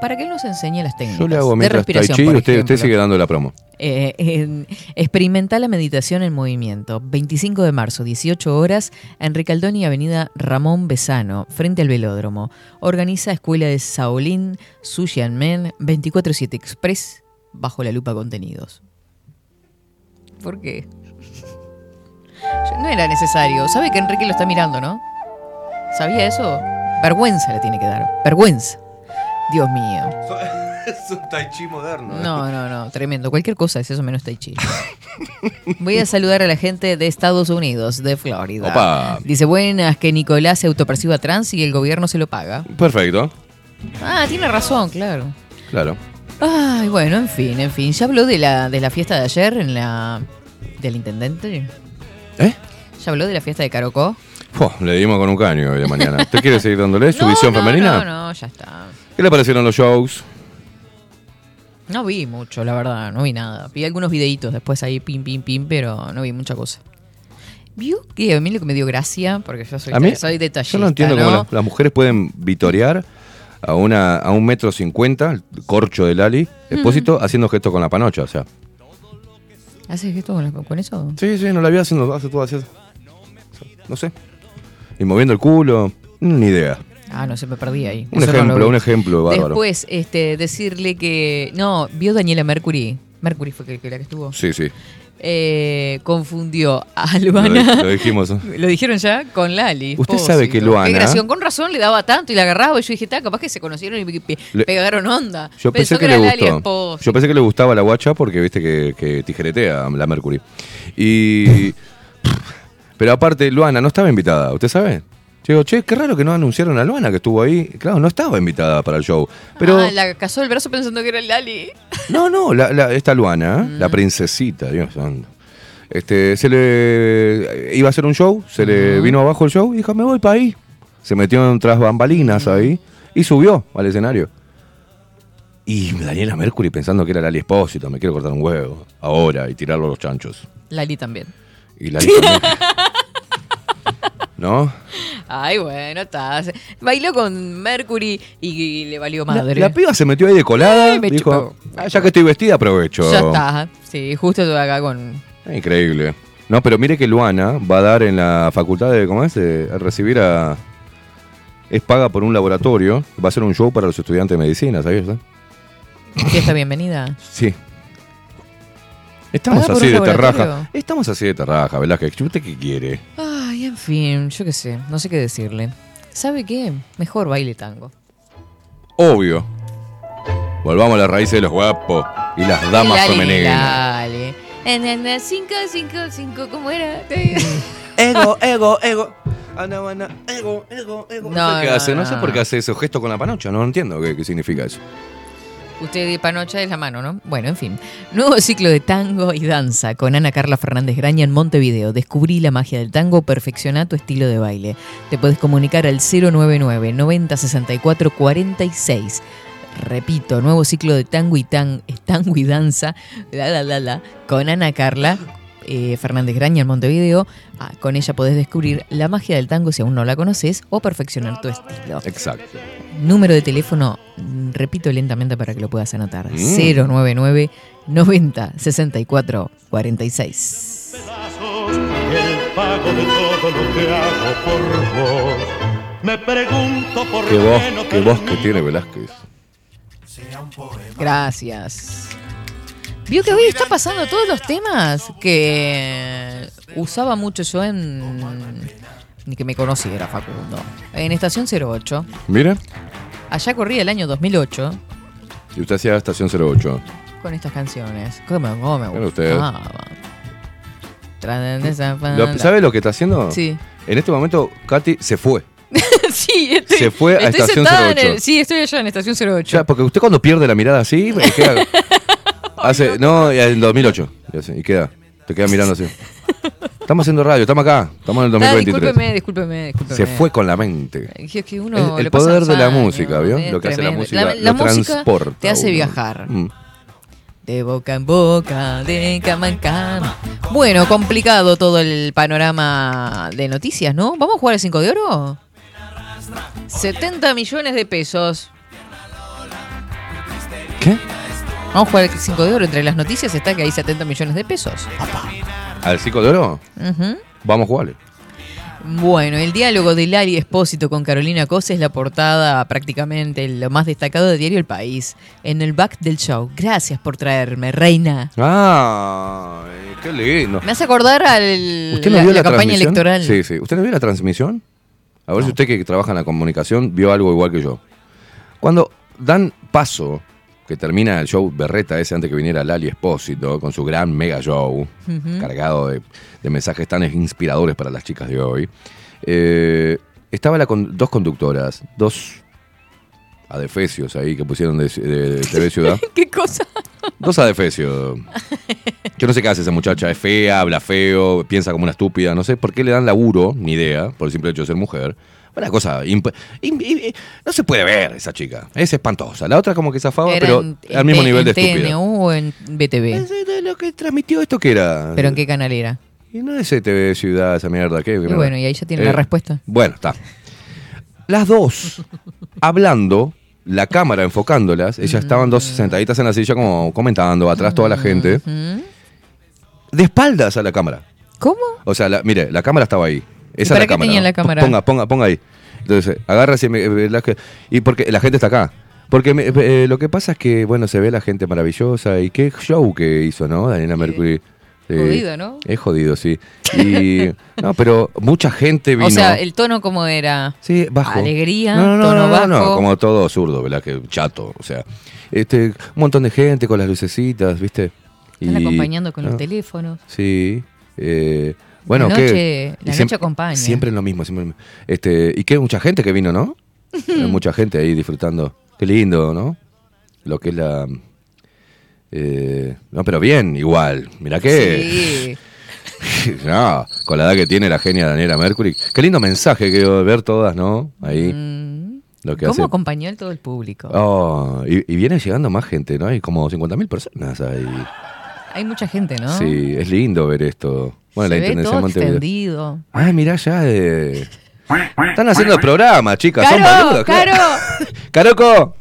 para que él nos enseñe las técnicas Yo le hago de Tai respiración. Chi, por usted, sigue dando la promo. Eh, en- experimenta la meditación en movimiento. 25 de marzo, 18 horas, en Ricaldoni, Avenida Ramón Besano, frente al velódromo. Organiza Escuela de Shaolin, Sushi and Men, 24-7 Express, bajo la lupa contenidos. ¿Por qué? No era necesario. Sabe que Enrique lo está mirando, ¿no? ¿Sabía eso? Vergüenza le tiene que dar. Vergüenza. Dios mío. Es un Tai Chi moderno. No, no, no, tremendo. Cualquier cosa es eso menos Tai Chi. Voy a saludar a la gente de Estados Unidos, de Florida. Opa. Dice, buenas, que Nicolás se autoperciba trans y el gobierno se lo paga. Perfecto, Ah, tiene razón, claro. claro. Ay, bueno, en fin, en fin. ¿Ya habló de la, de la fiesta de ayer en la del intendente? ¿Eh? ¿Ya habló de la fiesta de Carocó? Le dimos con un caño hoy de mañana. ¿Usted quiere seguir dándole su No, visión no, femenina? No, no, ya está. ¿Qué le parecieron los shows? No vi mucho, la verdad, no vi nada. Vi algunos videitos después ahí, pim, pim, pim, pero no vi mucha cosa. ¿Vio que a mí lo que me dio gracia? Porque yo soy, A mí, soy detallista, yo no entiendo ¿no? cómo las, las mujeres pueden vitorear a una a un metro cincuenta, el corcho de Lali, expósito, haciendo gestos con la panocha, o sea. ¿Haces esto con, eso? Sí, sí, no la vi haciendo, hace todo así. No sé. Y moviendo el culo, ni idea. Ah, no sé, me perdí ahí. Un Eso ejemplo, un ejemplo bárbaro. Después, este, decirle que. No, vio Daniela Mercury. Mercury fue que, que la que estuvo. Sí, sí. Eh, confundió a Luana. lo dijimos. Lo dijeron ya con Lali. Usted sabe que Luana- Qué gración, con razón le daba tanto y la agarraba. Y yo dije, "Ta, capaz que se conocieron y pe- Le- pegaron onda. Yo Pensó pensé que, le era Lali gustó. Yo pensé que le gustaba la guacha porque viste que, que tijeretea la Mercury. Y. Pero aparte, Luana no estaba invitada, ¿usted sabe? Yo digo, che, qué raro que no anunciaron a Luana que estuvo ahí. Claro, no estaba invitada para el show. Pero. Ah, la casó el brazo pensando que era Lali. No, no, la, la- esta Luana, Mm. la princesita, Dios santo. Este, se le iba a hacer un show, se le vino abajo el show y dijo, me voy para ahí. Se metió en tras bambalinas ahí y subió al escenario. Y Daniela Mercury pensando que era Lali Espósito, me quiero cortar un huevo ahora y tirarlo a los chanchos. Lali también. Y Lali también. ¿No? Ay, bueno, está. Bailó con Mercury y, le valió madre. la piba se metió ahí de colada, Ay, me dijo, chupó. "Ah, ya que estoy vestida aprovecho. Ya está. Sí, justo estuve acá con. Increíble. No, pero mire que Luana va a dar en la facultad de, ¿cómo es? De- a recibir a... Es paga por un laboratorio, va a ser un show para los estudiantes de medicina, ¿sabías? eh? Fiesta bienvenida. Sí. Estamos ¿Paga por así de terraja. Estamos así de terraja, Velázquez. ¿Usted qué quiere? Ay, en fin, yo qué sé, no sé qué decirle. ¿Sabe qué? Mejor baile tango. Obvio. Volvamos a las raíces de los guapos y las damas Lali, femeninas. Lali. En, en, cinco, cinco, cinco, ¿cómo era? Ego, ego, ego. Ana, ana, ego, ego, ego. No, sé qué no, hace, no. sé no. por qué hace esos gestos con la panocha, no entiendo qué, qué significa eso. Usted de panocha es la mano, ¿no? Bueno, en fin. Nuevo ciclo de tango y danza con Ana Carla Fernández Graña en Montevideo. Descubrí la magia del tango, perfecciona tu estilo de baile. Te puedes comunicar al 099 90 64 46. Repito, nuevo ciclo de tango y, tan, tango y danza la, la, la, la, con Ana Carla eh, Fernández Graña en Montevideo. Ah, con ella podés descubrir la magia del tango si aún no la conoces o perfeccionar tu estilo. Exacto. Número de teléfono, mm, repito lentamente para que lo puedas anotar. Mm. 099 90 64 46. El pago de todo lo que hago por vos. Me pregunto por Qué voz, qué voz que tiene Velázquez. Gracias. Vio que hoy está pasando todos los temas que usaba mucho yo en. Ni que me conociera, Facundo. En Estación 08. Mira, Allá corría el año 2008 y usted hacía Estación 08. con estas canciones. ¿Cómo, cómo me Mira usted. Lo-. ¿Sabe lo que está haciendo? Sí. En este momento, Katy se fue. sí, estoy, Se fue a estoy Estación sentada en 08. el- sí, estoy allá en Estación 08. Ya, porque usted cuando pierde la mirada así, me queda. hace, no, en 2008. y así, Y queda. Te queda mirando así. Estamos haciendo radio, estamos acá. Estamos en el Ah, 2023. discúlpeme, discúlpeme, discúlpeme. Se fue con la mente. Es que uno El, poder de la años, música, ¿vio? Lo que hace la música. La, la lo música transporta te hace uno. viajar. Mm. De boca en boca, de cama en cama. Bueno, complicado todo el panorama de noticias, ¿no? ¿Vamos a jugar el 5 de oro? 70 millones de pesos. ¿Qué? Vamos a jugar el 5 de oro. Entre las noticias está que hay 70 millones de pesos. ¿Al Cico de Oro? Vamos a jugarle. Bueno, el diálogo de Lali Espósito con Carolina Cosa es la portada prácticamente lo más destacado de Diario El País. En el back del show. Gracias por traerme, reina. Ah, qué lindo. Me hace acordar al ¿Usted no la, vio la la, campaña electoral. Sí, sí. ¿Usted no vio la transmisión? A ver si usted que trabaja en la comunicación vio algo igual que yo. Cuando dan paso, que termina el show Berreta ese antes que viniera Lali Espósito con su gran mega show, cargado de, de mensajes tan inspiradores para las chicas de hoy, eh, estaba la con- dos conductoras, dos adefesios ahí que pusieron de, de TV Ciudad. ¿Qué cosa? Dos adefesios. Yo no sé qué hace esa muchacha. Es fea, habla feo, piensa como una estúpida. No sé por qué le dan laburo, ni idea, por el simple hecho de ser mujer. Una cosa. no se puede ver esa chica. Es espantosa. La otra como que zafaba, Era pero en- al mismo en- nivel de en estúpida. TNU o en BTV. de lo que transmitió esto que era. ¿Pero en qué canal era? Y no es TV Ciudad, esa mierda. ¿qué? Y bueno, y ahí ya tiene Eh, la respuesta. Bueno, está. Las dos hablando, la cámara enfocándolas, ellas estaban dos sentaditas en la silla como comentando, atrás toda la gente, ¿Mm? de espaldas a la cámara. ¿Cómo? O sea, la- mire, la cámara estaba ahí. Esa para es la qué cámara. ¿no? la cámara? Ponga, ponga, ponga ahí. Entonces, agarra me- la que- y porque la gente está acá. Porque me- eh, lo que pasa es que, bueno, se ve la gente maravillosa y qué show que hizo, ¿no? Daniela Mercury. Eh, Jodido, ¿no? Es jodido, sí. Y, no, pero mucha gente vino. O sea, el tono como era. Sí, bajo. Alegría, No, no, no, tono no, bajo. no, como todo zurdo, ¿verdad? Que chato, o sea, este, un montón de gente con las lucecitas, ¿viste? Están Y- acompañando con los no, teléfonos. Sí. eh, bueno, La noche- Y la siempre- noche acompaña. Siempre lo mismo, siempre. Este, y qué mucha gente que vino, ¿no? Hay mucha gente ahí disfrutando. Qué lindo, ¿no? Lo que es la eh, no, pero bien, igual. Mirá que Sí. no, con la edad que tiene la genia Daniela Mercury. Qué lindo mensaje que ver todas, ¿no? Ahí. Lo que ¿Cómo hace. acompañó el todo el público? Oh, y, y viene llegando más gente, ¿no? Hay como 50.000 personas ahí. Hay mucha gente, ¿no? Sí, es lindo ver esto. Bueno, Se la ve Intendencia todo de Montevideo. extendido. Ay, mirá ya. eh. Están haciendo el programa, chicas. son ¡Caro! boludas. ¡Caro! Caroco,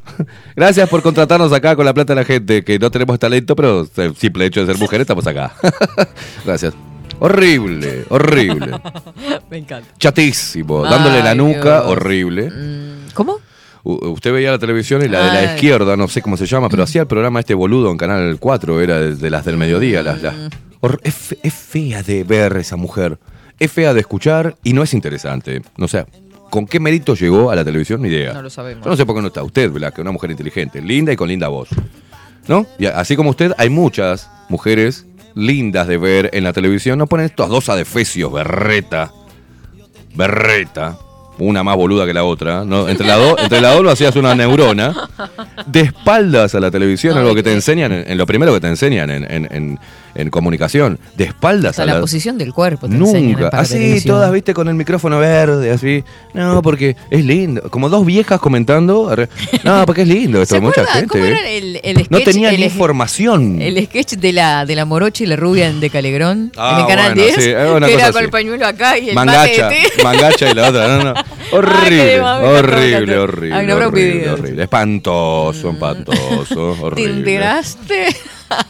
gracias por contratarnos acá con la plata de la gente, que no tenemos talento, pero el simple hecho de ser mujeres estamos acá. gracias. Horrible, horrible. Me encanta. Chatísimo, dándole la nuca, Dios. horrible. ¿Cómo? Usted veía la televisión y la de la Ay. izquierda, no sé cómo se llama, pero hacía el programa este boludo en Canal 4, era de, de las del mediodía. Las, las- Mm. es, fe- es fea de ver esa mujer, es fea de escuchar y no es interesante. No sé, ¿con qué mérito llegó a la televisión? Ni idea. No lo sabemos. Yo no sé por qué no está usted, ¿verdad? Que es una mujer inteligente, linda y con linda voz. ¿No? Y así como usted, hay muchas mujeres lindas de ver en la televisión. No ponen estos dos adefesios, berreta. Berreta. Una más boluda que la otra. ¿no? Entre las dos entre las dos lo hacías una neurona. De espaldas a la televisión, No, algo que te enseñan, en, en lo primero que te enseñan en, en- en- comunicación. De espaldas Hasta a la la posición del cuerpo te Nunca. Así, todas, viste, con el micrófono verde, así. No, porque es lindo. Como dos viejas comentando. No, porque es lindo esto. ¿Se Mucha acuerda gente. cómo ¿eh? era el, el sketch? No tenía el, ni información. El sketch de la, de la morocha y la rubia de Calegrón Ah, en el canal bueno, 10. sí, es una que cosa era con así. el pañuelo acá y el Mangacha, mangacha y la otra. No, no. Horrible, mami, horrible, me horrible, Ay, no horrible, horrible. Espantoso, espantoso, ¿Te horrible. enteraste?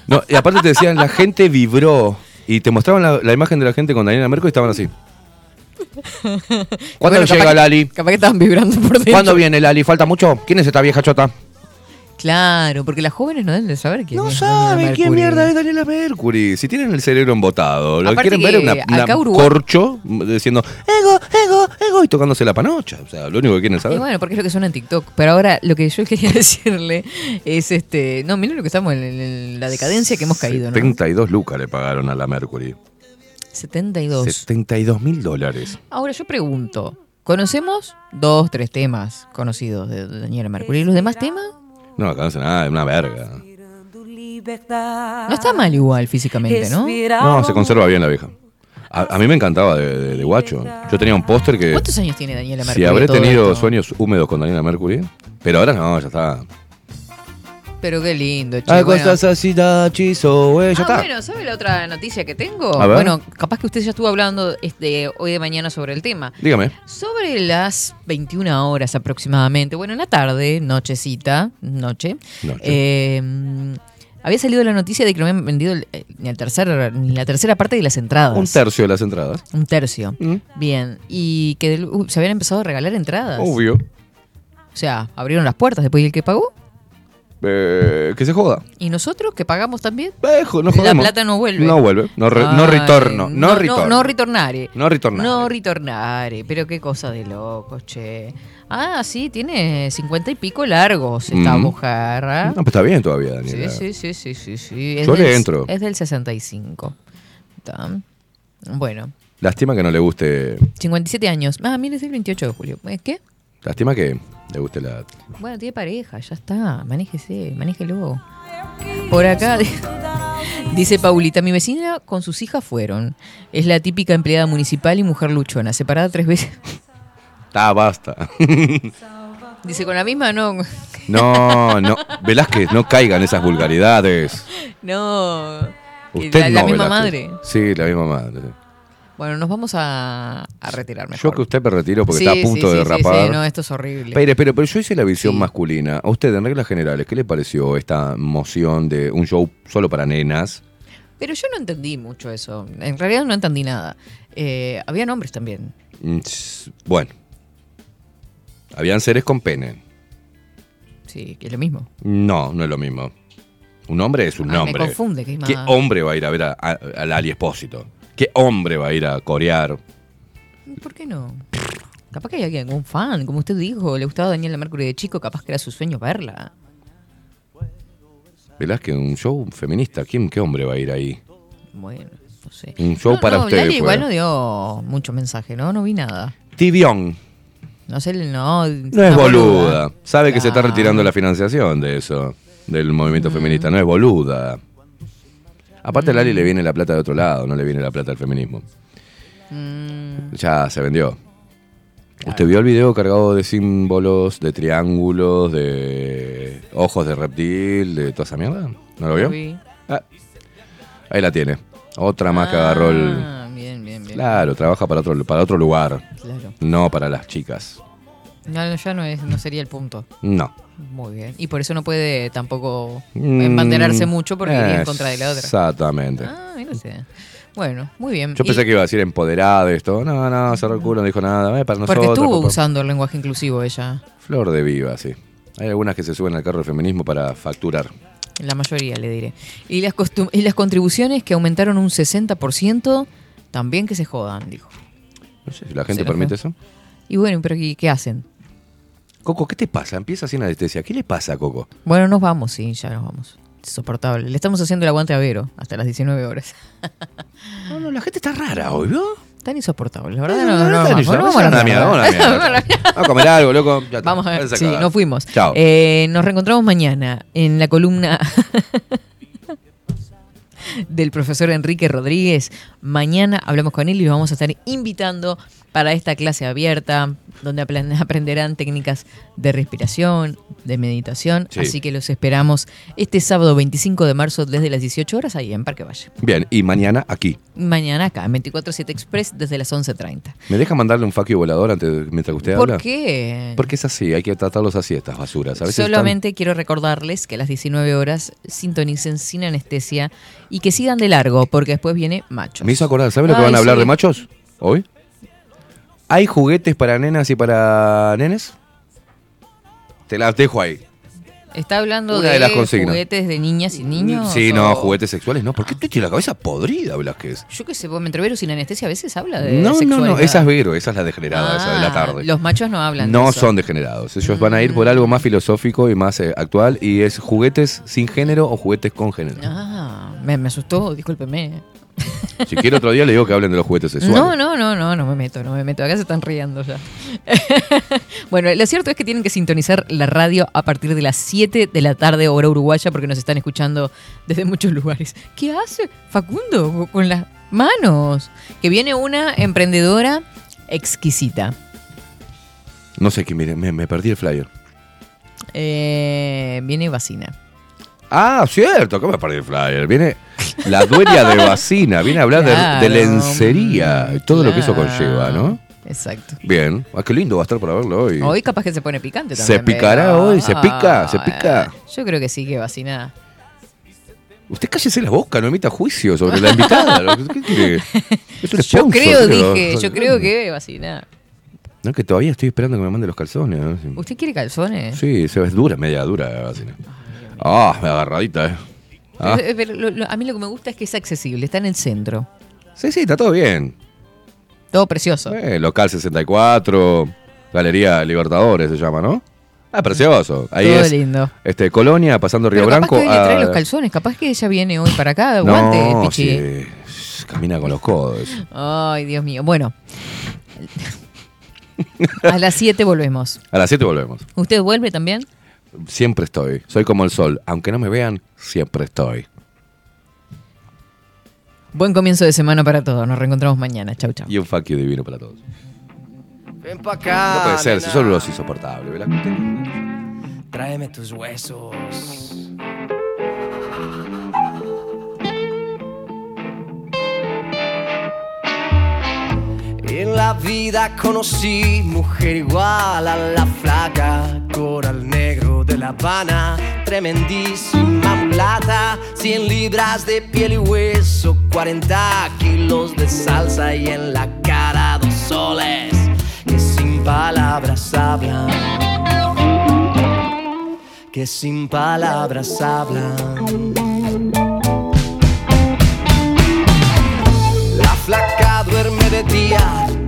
No, y aparte te decían, la gente vibró. Y te mostraban la, la imagen de la gente con Daniela Merco y estaban así. ¿Cuándo Bueno, llega que- Lali? Capaz que estaban vibrando por dentro. ¿Cuándo viene Lali? ¿Falta mucho? ¿Quién es esta vieja chota? Claro, porque las jóvenes no deben de saber quién No es. Daniela saben quién mierda es Daniela Mercury. Si tienen el cerebro embotado, lo que quieren ver es una, una acá Uruguay- corcho diciendo ego, ego, ego y tocándose la panocha. O sea, lo único que quieren Y saber. bueno, porque es lo que suena en TikTok. Pero ahora lo que yo quería decirle es este. No, miren lo que estamos en, en la decadencia que hemos caído, ¿no? 72 lucas le pagaron a la Mercury. 72. 72 mil dólares. Ahora yo pregunto, ¿conocemos dos, tres temas conocidos de Daniela Mercury? ¿Y los demás temas? No, acá no hace nada, es una verga. No está mal igual físicamente, ¿no? No, se conserva bien la vieja. A, a mí me encantaba de, de- de guacho. Yo tenía un póster que. ¿Cuántos años tiene Daniela Mercury? Si habré todo tenido esto? sueños húmedos con Daniela Mercury. Pero ahora no, ya está. Pero qué lindo, che. Hay bueno. cosas así, tachizo, güey, ya Ah, está. bueno, ¿sabe la otra noticia que tengo? A ver. Bueno, capaz que usted ya estuvo hablando este, hoy de mañana sobre el tema. Dígame. Sobre las 21 horas aproximadamente, bueno, en la tarde, nochecita, noche, Noche. eh, había salido la noticia de que no habían vendido el- eh, ni, el tercer, ni la tercera parte de las entradas. Un tercio de las entradas. Un tercio. Mm. Bien. Y que del- uh, se habían empezado a regalar entradas. Obvio. O sea, abrieron las puertas después y el que pagó. Eh, que se joda. ¿Y nosotros que pagamos también? Eh, no la plata no vuelve. No vuelve. No, re- no retorno. No, no, retorno. no ritornare. No ritornare. No ritornare. Pero qué cosa de locos, che. Ah, sí, tiene cincuenta y pico largos esta Mm. mujer. ¿ah? No, pues está bien todavía, Sí, Daniela. sí, sí, sí, sí, sí. Yo le entro. Es del 65. Está. Bueno, Lástima que no le guste. 57 años. Ah, mire, es el 28 de julio. ¿Eh, ¿Qué? Lástima que le guste la. Bueno, tiene pareja, ya está. Manéjese, manéjelo. Por acá dice Paulita, mi vecina con sus hijas fueron. Es la típica empleada municipal y mujer luchona, separada tres veces. Ah, basta. Dice, con la misma no. No, no. Velázquez, no caigan esas vulgaridades. No. Usted la, la no, misma Velázquez. madre. Sí, la misma madre. Bueno, nos vamos a, a retirar Yo mejor. que usted me retiro porque Sí, está a punto sí, de sí, derrapar. sí, no, esto es horrible. Pero, pero, pero yo hice la visión masculina. A usted, en reglas generales, ¿qué le pareció esta moción de un show solo para nenas? Pero yo no entendí mucho eso. En realidad no entendí nada. Eh, había nombres también. Mm, Bueno. Habían seres con pene. Sí, que es lo mismo. No, no es lo mismo. Un hombre es un Ah, me hombre. confunde, que es ¿Qué hombre va a ir a ver a- a- al Ali Espósito? ¿Qué hombre va a ir a corear? ¿Por qué no? Capaz que hay alguien, un fan, como usted dijo, le gustaba Daniela Mercury de chico, capaz que era su sueño verla. Velázquez, un show feminista. ¿Quién, ¿Qué hombre va a ir ahí? Bueno, no sé. Un show No, para no, ustedes. Lali igual no dio mucho mensaje, ¿no? No vi nada. Tibión. No sé, no. No es boluda. Sabe que se está retirando la financiación de eso, del movimiento Mm. feminista. No es boluda. Aparte a Lali le viene la plata de otro lado, no le viene la plata del feminismo. Mm, Ya se vendió. ¿Usted vio el video cargado de símbolos, de triángulos, de ojos de reptil, de toda esa mierda? ¿No lo vio? vi. Ah, ahí la tiene. Otra más que agarró el... Ah, bien, bien, bien. Claro, trabaja para otro, para otro lugar. Claro. No para las chicas. No, no, ya no, es, no sería el punto. No. Muy bien. Y por eso no puede tampoco Mm, embanderarse mucho porque iría en contra de la otra. Exactamente. Ah, mira usted. Bueno, muy bien. Yo Y- pensé que iba a decir empoderada de esto. No, no, cerró el culo, no dijo nada. Eh, para Porque nosotros. estuvo papá. usando el lenguaje inclusivo ella. Flor de viva, sí. Hay algunas que se suben al carro del feminismo para facturar. La mayoría, le diré. Y las, costum- y las contribuciones que aumentaron un 60%, también que se jodan, dijo. No sé si la gente permite eso. Y bueno, pero ¿qué, qué hacen? Coco, ¿qué te pasa? Empieza sin anestesia. ¿Qué le pasa a Coco? Bueno, nos vamos, sí, ya nos vamos. Insoportable. Le estamos haciendo el aguante a Vero hasta las 19 horas. No, no, la gente está rara hoy, ¿vio? Tan insoportable, la verdad. No, no, no, no, vamos, a la mierda, vamos a comer algo, loco. Ya. Vamos a ver. Sí, nos fuimos. Chao. Eh, nos reencontramos mañana en la columna del profesor Enrique Rodríguez. Mañana hablamos con él y lo vamos a estar invitando para esta clase abierta donde apren- aprenderán técnicas de respiración, de meditación. Sí. Así que los esperamos este sábado 25 de marzo desde las 18 horas ahí en Parque Valle. Bien, y mañana aquí. Mañana acá, en 24-7 Express, desde las 11.30. ¿Me deja mandarle un faquio volador antes, mientras usted ¿Por habla? qué? Porque es así, hay que tratarlos así, estas basuras. A veces están- Solamente quiero recordarles que a las 19 horas sintonicen sin anestesia y que sigan de largo, porque después viene Macho. Me hizo acordar, ¿sabe lo que Ay, van a hablar sí. de machos hoy? ¿Hay juguetes para nenas y para nenes? Te las dejo ahí. ¿Está hablando Una de, de las juguetes de niñas y niños? Sí, o- no, juguetes sexuales, no. ¿Por qué usted tiene la cabeza podrida, Velázquez? Yo qué sé, vos, Entrevero sin anestesia a veces habla de No, no, no, esa es Vero, esa es la degenerada, esa de la Ah, tarde. Los machos no hablan de No eso. son degenerados. Ellos van a ir por algo más filosófico y más eh, actual y es juguetes sin género o juguetes con género. Ah, me, me asustó, discúlpeme. Si quiere otro día le digo que hablen de los juguetes sexuales. No, no, no, no, no me meto, no me meto. Acá se están riendo ya. bueno, lo cierto es que tienen que sintonizar la radio a partir de las 7 de la tarde, hora uruguaya, porque nos están escuchando desde muchos lugares. ¿Qué hace Facundo con las manos? Que viene una emprendedora exquisita. No sé qué, mire, me, me perdí el flyer. Eh, viene Vacina. Ah, cierto, ¿cómo me perdí el flyer? Viene la dueña de Vacina, viene a hablar de- de, lencería todo lo que eso conlleva, ¿no? Exacto. Bien, ah, qué lindo va a estar para verlo hoy. Hoy capaz que se pone picante ¿Se también. picará pero- hoy? ¿Se pica? ¿Se pica? Ah, Yo creo que sí, que Vacina. Usted cállese la boca, no emita juicio sobre la invitada. ¿Qué quiere? Es un Yo creo, dije, yo creo que Vacina. No, que todavía estoy esperando que me mande los calzones. ¿Usted quiere calzones? Sí, se ve dura, media dura la vacina. Ah, me agarradita, eh. Ah. Pero- pero lo- lo- a mí lo que me gusta es que es accesible, está en el centro. Sí, sí, está todo bien. Todo precioso. Eh, local 64, Galería Libertadores se llama, ¿no? Ah, precioso. Ahí Todo es lindo. este, Colonia, pasando Río Pero capaz Branco. que hoy le trae los calzones, capaz que ella viene hoy para acá. Aguante, no, Pichi. sí, camina con los codos. Ay, Dios mío. Bueno. A las 7 volvemos. A las 7 volvemos. ¿Usted vuelve también? Siempre estoy. Soy como el sol. Aunque no me vean, siempre estoy. Buen comienzo de semana para todos. Nos reencontramos mañana. Chau, chau. Y un fuck you divino para todos. Ven pa' acá. No puede ser, si nena. solo los insoportables, ¿verdad? Tráeme tus huesos. En la vida conocí mujer igual a la flaca, coral negro de La Habana, tremendísima mulata, 100 libras de piel y hueso, 40 kilos de salsa y en la cara dos soles que sin palabras hablan que sin palabras hablan. La flaca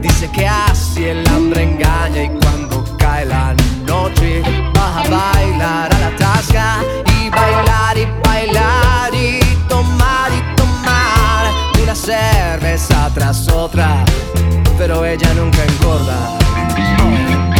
dice que así el hambre engaña y cuando cae la noche va a bailar a la tasca y bailar y bailar y tomar y tomar una cerveza tras otra, pero ella nunca engorda.